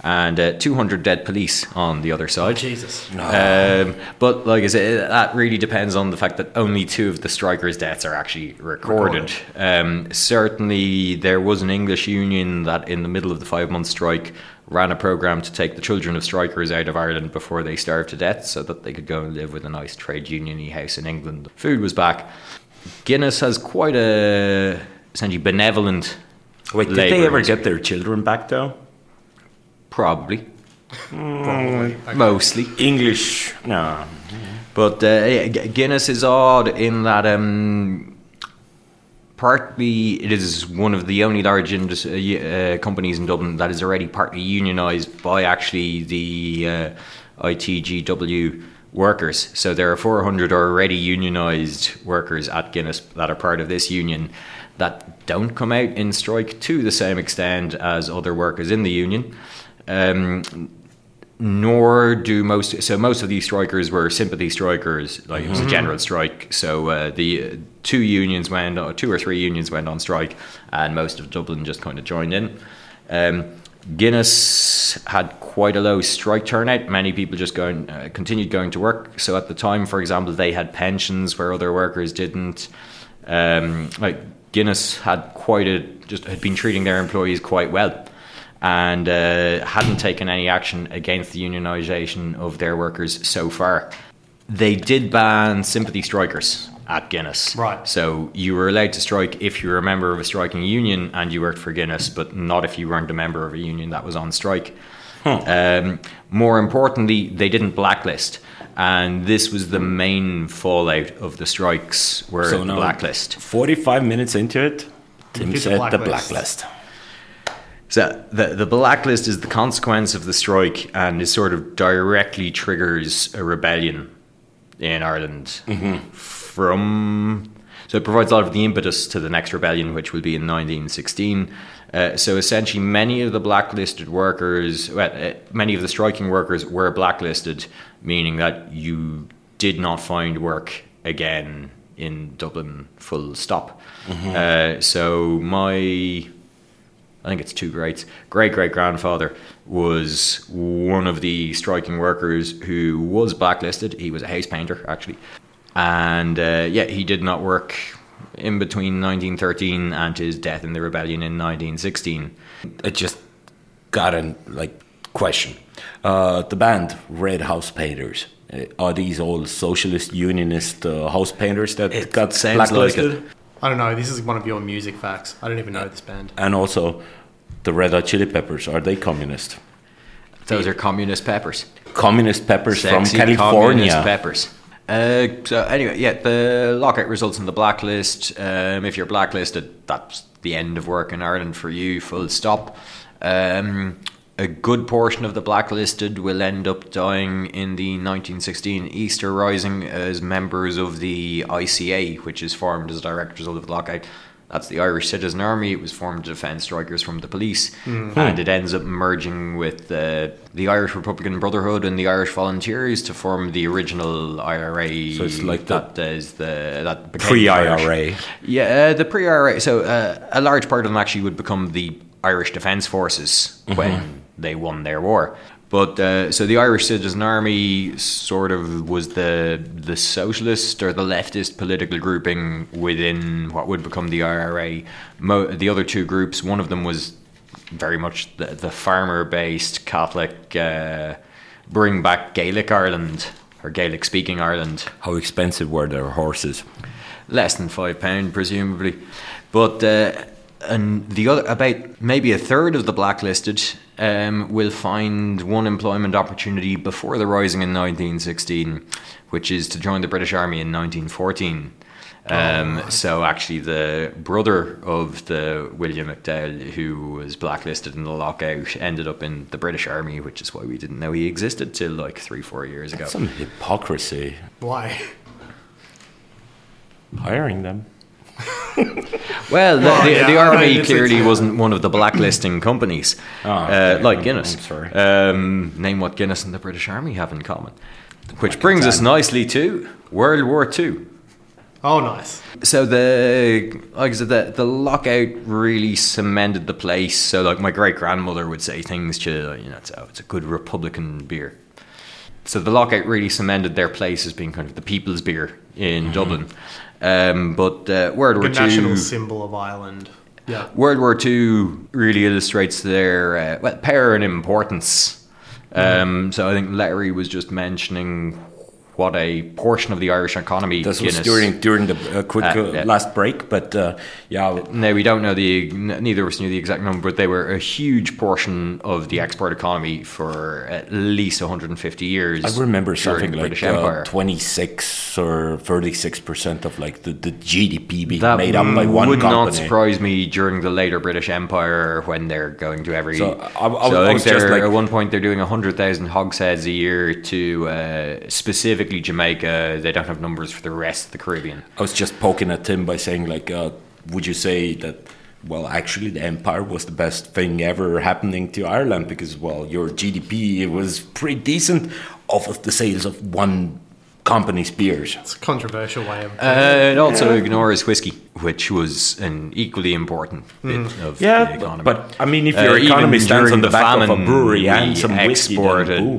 and uh, 200 dead police on the other side. Jesus. Um, but like I said, that really depends on the fact that only two of the strikers' deaths are actually recorded. Um, certainly, there was an English union that, in the middle of the five-month strike, ran a program to take the children of strikers out of Ireland before they starved to death, so that they could go and live with a nice trade union house in England. Food was back. Guinness has quite a essentially benevolent. Wait, did they ever history. get their children back though? Probably, Probably. Okay. mostly. English, no. But uh, Guinness is odd in that um, partly it is one of the only large indus- uh, uh, companies in Dublin that is already partly unionised by actually the uh, ITGW workers. So there are 400 already unionised workers at Guinness that are part of this union that don't come out in strike to the same extent as other workers in the union. Um, nor do most so most of these strikers were sympathy strikers like it was a general strike. So uh, the uh, two unions went on, two or three unions went on strike and most of dublin just kind of joined in. Um, guinness had quite a low strike turnout. Many people just going uh, continued going to work. So at the time for example they had pensions where other workers didn't. Um, like guinness had quite a just had been treating their employees quite well and uh, hadn't taken any action against the unionisation of their workers so far. They did ban sympathy strikers at Guinness. Right. So you were allowed to strike if you were a member of a striking union and you worked for Guinness, but not if you weren't a member of a union that was on strike. Um, more importantly, they didn't blacklist. And this was the main fallout of the strikes were So the blacklist. 45 minutes into it, Tim Get the said the blacklist. So the the blacklist is the consequence of the strike and it sort of directly triggers a rebellion in Ireland from So it provides a lot of the impetus to the next rebellion, which will be in 1916. Uh, so essentially, many of the blacklisted workers, well, uh, many of the striking workers were blacklisted, meaning that you did not find work again in Dublin, full stop. Uh, so my I think it's two greats. Great great grandfather was one of the striking workers who was blacklisted. He was a house painter, actually. And uh, yeah, he did not work in between 1913 and his death in the rebellion in 1916. It just got a like question. Uh, the band Red House Painters. uh, Are these all socialist unionist uh, house painters that It got like blacklisted? it. I don't know. This is one of your music facts. I don't even know this band. And also, the Red Hot Chili Peppers are they communist? Those are communist peppers. Communist peppers from California. communist peppers. Uh, so anyway, yeah, the lockout results in the blacklist. Um, if you're blacklisted, that's the end of work in Ireland for you. Full stop. Um, a good portion of the blacklisted will end up dying in the 1916 Easter Rising as members of the ICA, which is formed as a direct result of the lockout. That's the Irish Citizen Army. It was formed to defend strikers from the police, and it ends up merging with uh, the Irish Republican Brotherhood and the Irish Volunteers to form the original IRA. So it's like the that is the that became the Irish- Pre-IRA. yeah, uh, the pre-IRA. So uh, a large part of them actually would become the Irish Defence Forces when they won their war. But uh, so the Irish Citizen Army sort of was the the socialist or the leftist political grouping within what would become the IRA. Mo- the other two groups, one of them was very much the, the farmer-based Catholic, uh, bring back Gaelic Ireland or Gaelic-speaking Ireland How expensive were their horses? less than five pound presumably but uh, and the other about maybe a third of the blacklisted um, will find one employment opportunity before the rising in 1916 which is to join the British Army in 1914 um, so actually the brother of the William McDowell who was blacklisted in the lockout ended up in the British Army which is why we didn't know he existed till like three four years ago Some hypocrisy. Why? Hiring them. Well, the, Well, the, yeah, the army mean, clearly wasn't one of the blacklisting companies, Oh, uh, like I'm- Guinness. I'm sorry. Um, name what Guinness and the British Army have in common. Which brings us nicely to World War Two. Oh, nice. So the like I said, the, the lockout really cemented the place. So like my great grandmother would say things to you know, it's, oh, it's a good Republican beer. So the lockout really cemented their place as being kind of the people's beer in Dublin. Um, but uh, World War The Two, national symbol of Ireland. Yeah. World War Two really illustrates their uh, well power and importance. Um, so I think Larry was just mentioning what a portion of the Irish economy This was during during the uh, quick Uh, uh, last break, but uh, yeah, Now we don't know the neither of us knew the exact number, but they were a huge portion of the export economy for at least 150 years. I remember something like uh, 26 or 36 percent of like the, the GDP being That made up by one would company. not surprise me during the later British Empire when they're going to every. So, I- I- so I was think just they're, like- at one point they're doing hundred thousand hogsheads a year to uh, specifically Jamaica. They don't have numbers for the rest of the Caribbean. I was just poking at Tim by saying like, uh, would you say that? Well, actually, the empire was the best thing ever happening to Ireland because, well, your GDP was pretty decent off of the sales of one company's beers. It's a controversial way of. Uh, it also ignores whiskey, which was an equally important bit of the economy. but, but I mean, if Uh, your economy stands on during the, back of a brewery and some whiskey, then exported boom.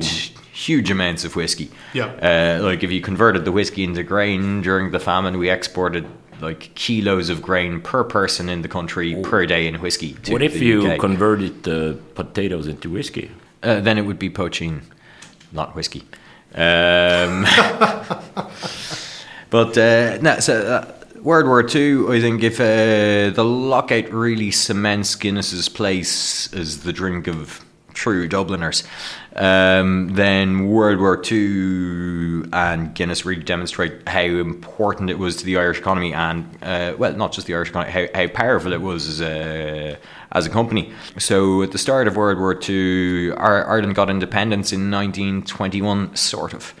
Huge amounts of whiskey. Yeah. Uh, like if you converted the whiskey into grain during the famine, we exported like kilos of grain per person in the country per day in whiskey. To What if the you UK. converted the potatoes into whiskey? Uh, then it would be poaching, not whiskey. Um, but uh, no, so uh, World War Two, I think if uh, the lockout really cements Guinness's place as the drink of true Dubliners, um, then World War Two and Guinness really demonstrate how important it was to the Irish economy and, uh, well, not just the Irish economy, how, how powerful it was as a as a company. So at the start of World War II, Ireland got independence in 1921, sort of.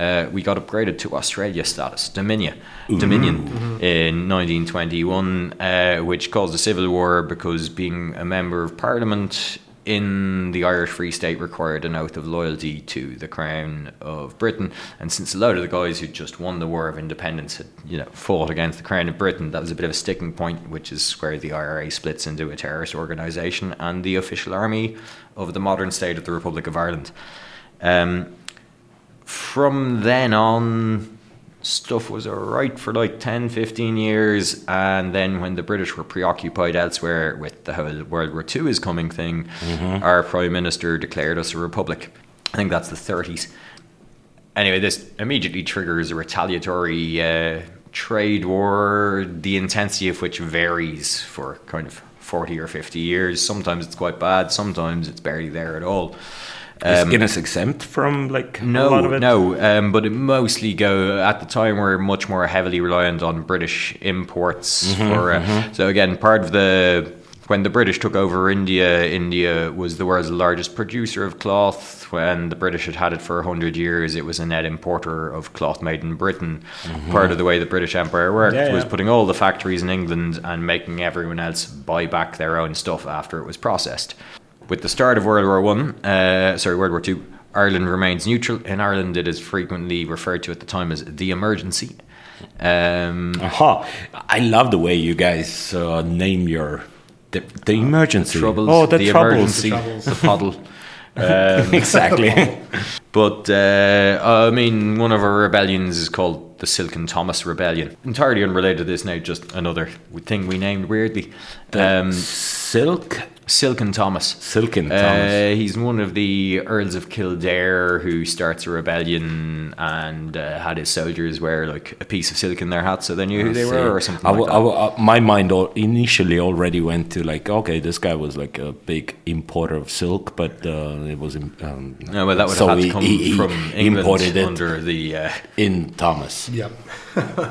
uh, we got upgraded to Australia status, Dominion, Dominion in 1921, uh, which caused a civil war because being a member of Parliament in the Irish Free State required an oath of loyalty to the Crown of Britain. And since a lot of the guys who just won the War of Independence had, you know, fought against the Crown of Britain, that was a bit of a sticking point, which is where the IRA splits into a terrorist organisation and the official army of the modern state of the Republic of Ireland. Um, from then on, stuff was alright for like 10, 15 years. And then when the British were preoccupied elsewhere with the whole World War II is coming thing, our Prime Minister declared us a republic. I think that's the 30s. Anyway, this immediately triggers a retaliatory uh, trade war, the intensity of which varies for kind of 40 or 50 years. Sometimes it's quite bad, sometimes it's barely there at all. Is Guinness exempt from like a lot No, of it? no, um, but it mostly go at the time we're much more heavily reliant on British imports Mm-hmm, for. Uh, So again, part of the when the British took over India, India was the world's largest producer of cloth. When the British had had it for hundred years, it was a net importer of cloth made in Britain. Part of the way the British Empire worked Mm-hmm. Yeah, was yeah. putting all the factories in England and making everyone else buy back their own stuff after it was processed. With the start of World War One, uh, sorry, World War Two, Ireland remains neutral. In Ireland, it is frequently referred to at the time as the emergency. Um, Aha! I love the way you guys uh, name your the, the emergency. troubles, oh, the, the troubles. emergency, Troubles. the puddle. Um, exactly. But uh, I mean, one of our rebellions is called the Silken Thomas Rebellion. Entirely unrelated to this now, just another thing we named weirdly. Um, Silk, Silken Thomas. Silken Uh, Thomas. he's one of the Earls of Kildare who starts a rebellion and uh, had his soldiers wear like a piece of silk in their hats so they knew who they See, were or something I like w- that. I w- uh, my mind al- initially already went to like, okay, this guy was like a big importer of silk, but uh, it was im- um, no, well, that would so have had to come he- he from England imported it under the. Uh, in Thomas. Yep.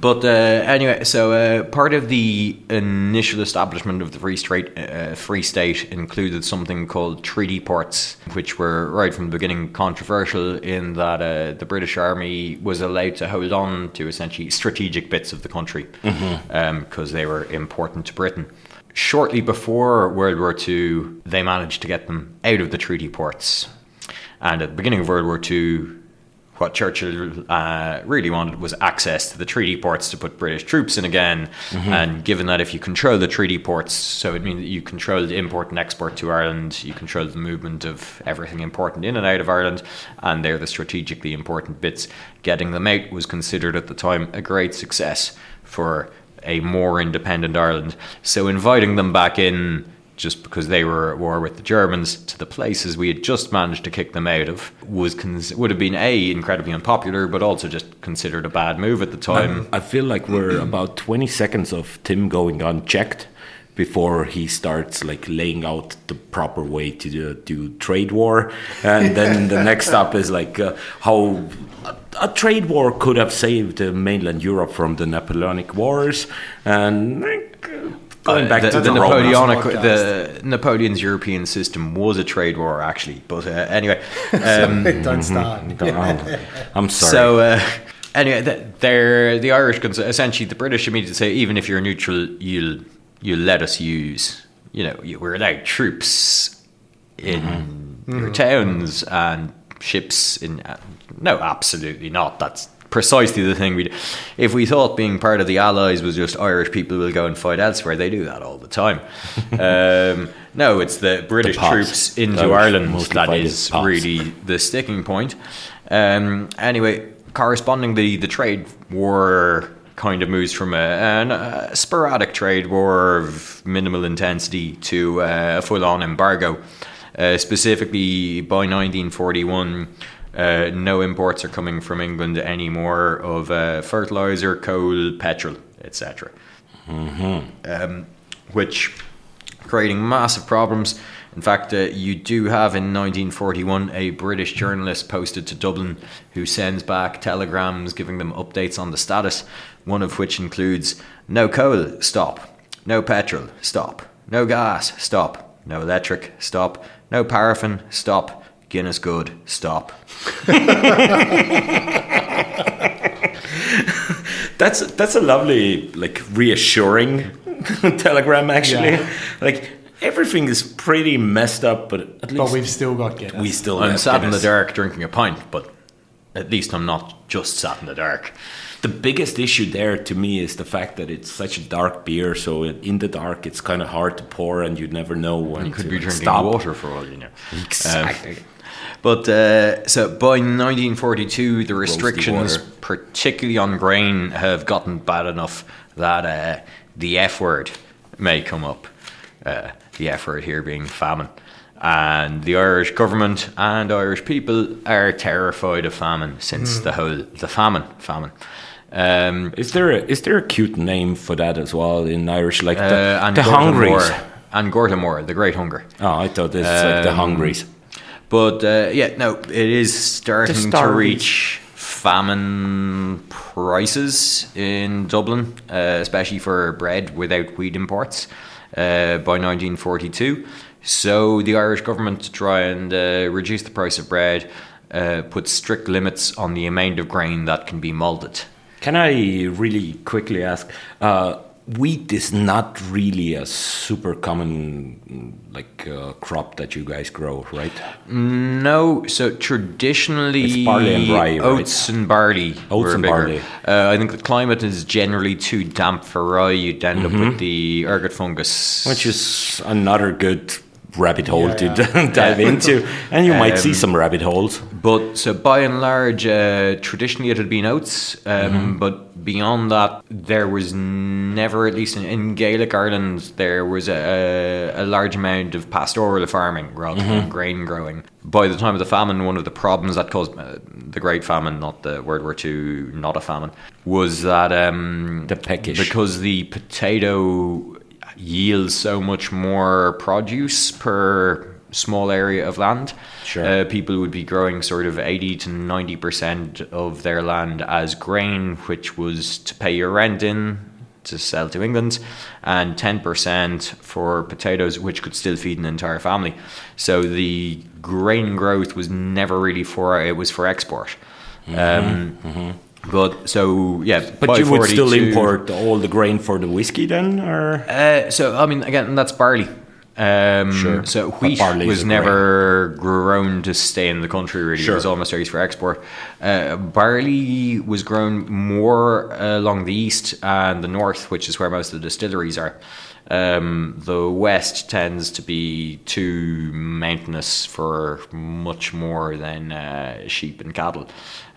But uh, anyway, so uh, part of the initial establishment of the Free State, uh, Free State included something called treaty ports, which were right from the beginning controversial in that uh, the British Army was allowed to hold on to essentially strategic bits of the country because they were important to Britain. Shortly before World War II, they managed to get them out of the treaty ports. And at the beginning of World War II, what Churchill uh, really wanted was access to the treaty ports to put British troops in again. And given that if you control the treaty ports, so it means that you control the import and export to Ireland, you control the movement of everything important in and out of Ireland, and they're the strategically important bits. Getting them out was considered at the time a great success for a more independent Ireland. So inviting them back in just because they were at war with the Germans to the places we had just managed to kick them out of was cons- would have been a incredibly unpopular, but also just considered a bad move at the time. I feel like we're about 20 seconds of Tim going unchecked before he starts like laying out the proper way to do, do trade war and then the next up is like uh, how a, trade war could have saved uh, mainland Europe from the Napoleonic wars and uh, going back the, to the, the, Napoleonic, podcast. the Napoleon's European system was a trade war actually, but uh, anyway. Um, Don't start. Oh, I'm sorry So uh, anyway, th- they're the Irish. cons- Essentially, the British immediately say, even if you're neutral, you'll you'll let us use. You know, you, we're allowed troops in your towns and ships in. Uh, no, absolutely not. That's precisely the thing we. do. If we thought being part of the Allies was just Irish people will go and fight elsewhere, they do that all the time. um, no, it's the British Pops. troops into Irish Ireland that is that fight is as Pops. really the sticking point. Um, anyway, correspondingly, the trade war kind of moves from a, an, a sporadic trade war of minimal intensity to uh, a full-on embargo. Uh, specifically, by 1941, uh, no imports are coming from England anymore of uh, fertilizer, coal, petrol, etc. Um, which creating massive problems. In fact, uh, you do have in 1941 a British journalist posted to Dublin who sends back telegrams giving them updates on the status, one of which includes no coal, stop, no petrol, stop, no gas, stop, no electric, stop, no paraffin, stop, Guinness good. Stop. That's that's a lovely, like reassuring telegram. Actually, Yeah. like everything is pretty messed up, but at least But we've still got Guinness. we still. I'm have sat in the dark drinking a pint, but at least I'm not just sat in the dark. The biggest issue there to me is the fact that it's such a dark beer. So in the dark, it's kind of hard to pour, and you never know when You could to be drinking stop. water for all you know. Exactly. But uh, so by 1942, the restrictions, particularly on grain, have gotten bad enough that uh, the F word may come up. Uh, the F word here being famine. And the Irish government and Irish people are terrified of famine since the whole the famine famine. Um, Is there a, is there a cute name for that as well in Irish, like the, uh, and the hungries? and Gorta Mór, the Great Hunger. Oh, I thought it's like the Um, hungries. But uh, yeah, no, it is starting to reach famine prices in Dublin, uh, especially for bread without wheat imports uh, by 1942. So the Irish government, to try and uh, reduce the price of bread, uh, put strict limits on the amount of grain that can be malted. Can I really quickly ask? Wheat is not really a super common mm, like uh, crop that you guys grow, right? No, so traditionally It's barley and rye, right? oats and barley. Oats and bigger. barley. Uh, I think the climate is generally too damp for rye. You'd end up with the ergot fungus, Mm-hmm. Which is another good rabbit hole Yeah, to yeah. dive into, and you might see Um, some rabbit holes. But so by and large, uh, traditionally it had been oats. Um, Mm-hmm. But beyond that, there was never, at least in, in Gaelic Ireland, there was a, a large amount of pastoral farming rather Mm-hmm. than grain growing. By the time of the famine, one of the problems that caused uh, the Great Famine, not the World War II, not a famine, was that um, The peckish. because the potato yields so much more produce per small area of land. Sure. Uh, people would be growing sort of 80 to 90% of their land as grain, which was to pay your rent in to sell to England, and 10% for potatoes, which could still feed an entire family. So the grain growth was never really for, it was for export. Um, But so, yeah. But by you would still import all the grain for the whiskey then, or uh, so I mean, again, that's barley. Um, Sure. So wheat barley was never grown to stay in the country. Really, Sure. it was almost raised for export. Uh, barley was grown more along the east and the north, which is where most of the distilleries are. Um, the west tends to be too mountainous for much more than uh, sheep and cattle,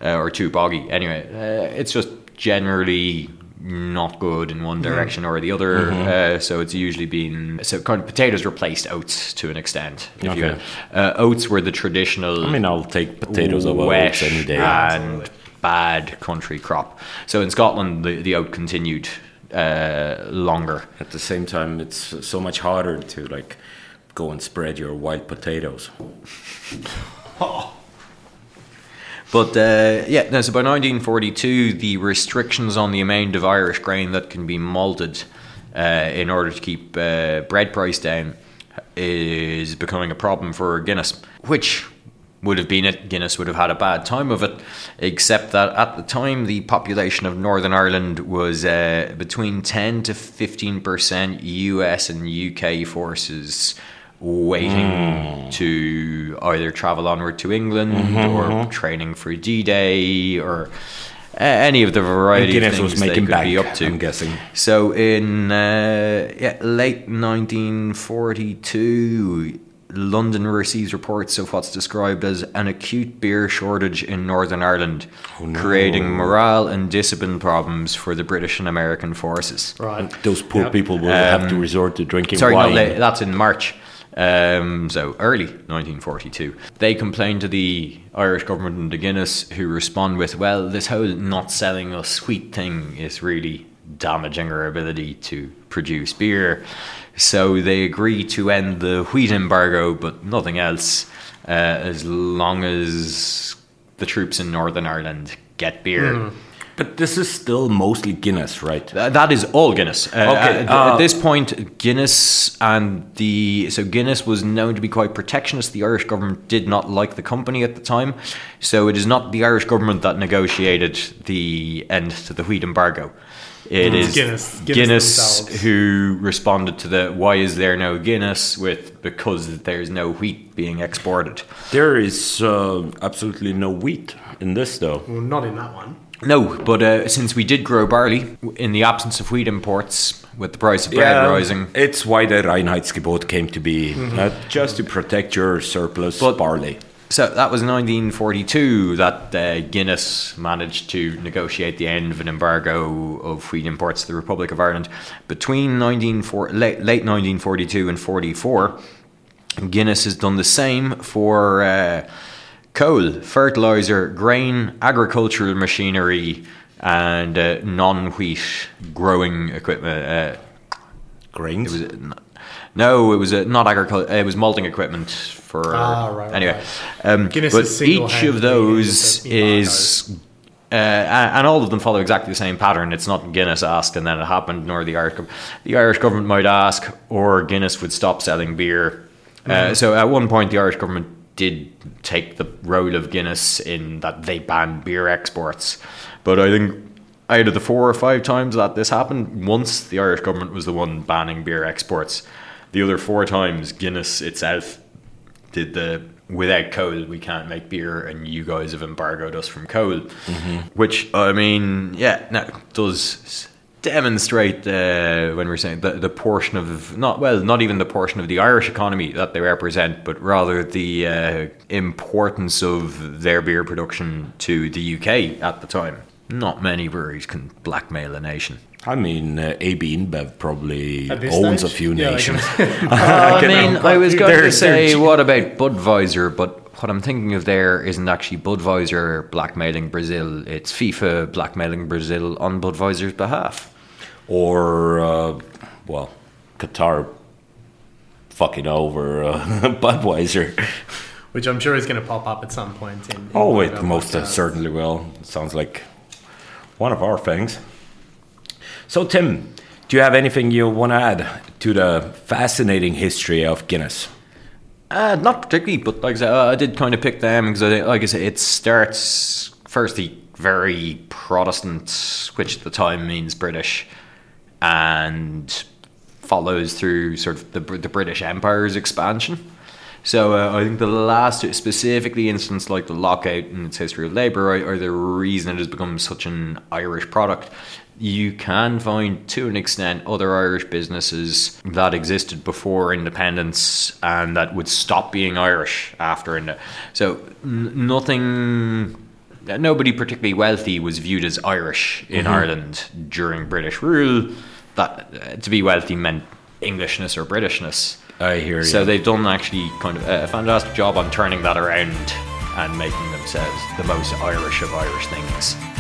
uh, or too boggy. Anyway, uh, it's just generally not good in one direction or the other. Uh, so it's usually been so kind of potatoes replaced oats to an extent. If Okay. will. Uh, oats were the traditional. I mean, I'll take potatoes over oats any day. and bad country crop. So in Scotland, the, the oat continued uh, longer. At the same time, it's so much harder to like go and spread your wild potatoes. But uh, yeah, no, so by 1942, the restrictions on the amount of Irish grain that can be malted uh, in order to keep uh, bread price down is becoming a problem for Guinness, which would have been it. Guinness would have had a bad time of it, except that at the time, the population of Northern Ireland was uh, between 10 to 15% US and UK forces waiting to either travel onward to England or training for D-Day or uh, any of the variety Guinness of was things they making could bank, be up to. I'm guessing. So in uh, yeah, late 1942, London receives reports of what's described as an acute beer shortage in Northern Ireland, Oh, creating morale and discipline problems for the British and American forces. Right. Those poor Yep. people will have to resort to drinking Um, Sorry, wine. no, that's in March. Um, so early 1942. They complain to the Irish government and the Guinness, who respond with, "Well, this whole not selling us sweet thing is really damaging our ability to produce beer." So they agree to end the wheat embargo, but nothing else, uh, as long as the troops in Northern Ireland get beer. But this is still mostly Guinness, right? Th- that is all Guinness. Uh, Okay, At, uh, at this point, Guinness and the so Guinness was known to be quite protectionist. The Irish government did not like the company at the time, so it is not the Irish government that negotiated the end to the wheat embargo. It is Guinness- Guinness Guinness who responded to the "Why is there no Guinness?" with because there's no wheat being exported. There is uh, absolutely no wheat in this, though. Well, not in that one. No, but uh, since we did grow barley in the absence of wheat imports, with the price of bread rising, It's why the Reinheitsgebot came to be, uh, just to protect your surplus But- barley. So that was 1942 that uh, Guinness managed to negotiate the end of an embargo of wheat imports to the Republic of Ireland. Between 1940, late, late 1942 and 44, Guinness has done the same for uh, coal, fertilizer, grain, agricultural machinery, and uh, non-wheat growing equipment. Uh, Grains. Uh, no, it was uh, not agriculture. It was malting equipment for. Ah, right, anyway, right. um, but each of those is. Uh, and all of them follow exactly the same pattern. It's not Guinness asked and then it happened, nor the Irish. gov- The Irish government might ask, or Guinness would stop selling beer. Uh, so at one point, the Irish government did take the role of Guinness in that they banned beer exports. But I think out of the four or five times that this happened, once the Irish government was the one banning beer exports. The other four times, Guinness itself did the without coal we can't make beer, and you guys have embargoed us from coal. Which I mean, yeah, no, does demonstrate uh, when we're saying the, the portion of not well, not even the portion of the Irish economy that they represent, but rather the uh, importance of their beer production to the UK at the time. Not many breweries can blackmail a nation. I mean, uh, AB InBev probably At owns stage? a few Yeah, nations. I Get mean, them. I was going They're- to say, what about Budweiser? But what I'm thinking of there isn't actually Budweiser blackmailing Brazil. It's FIFA blackmailing Brazil on Budweiser's behalf. or, uh, well, Qatar fucking over uh, Budweiser. Which I'm sure is going to pop up at some point in. in Oh, one it most podcasts. certainly will. Sounds like one of our things. So, Tim, do you have anything you want to add to the fascinating history of Guinness? Uh, not particularly, but like I said, I did kind of pick them because, I, like I said, it starts firstly very Protestant, which at the time means British, and follows through sort of the, the British Empire's expansion. So uh, I think the last specifically instance like the lockout in its history of labour, or, or the reason it has become such an Irish product, you can find to an extent other Irish businesses that existed before independence and that would stop being Irish after. Ind- so n- nothing. Nobody particularly wealthy was viewed as Irish in Ireland during British rule. That uh, to be wealthy meant Englishness or Britishness. I hear you. So they've done actually kind of a fantastic job on turning that around and making themselves the most Irish of Irish things.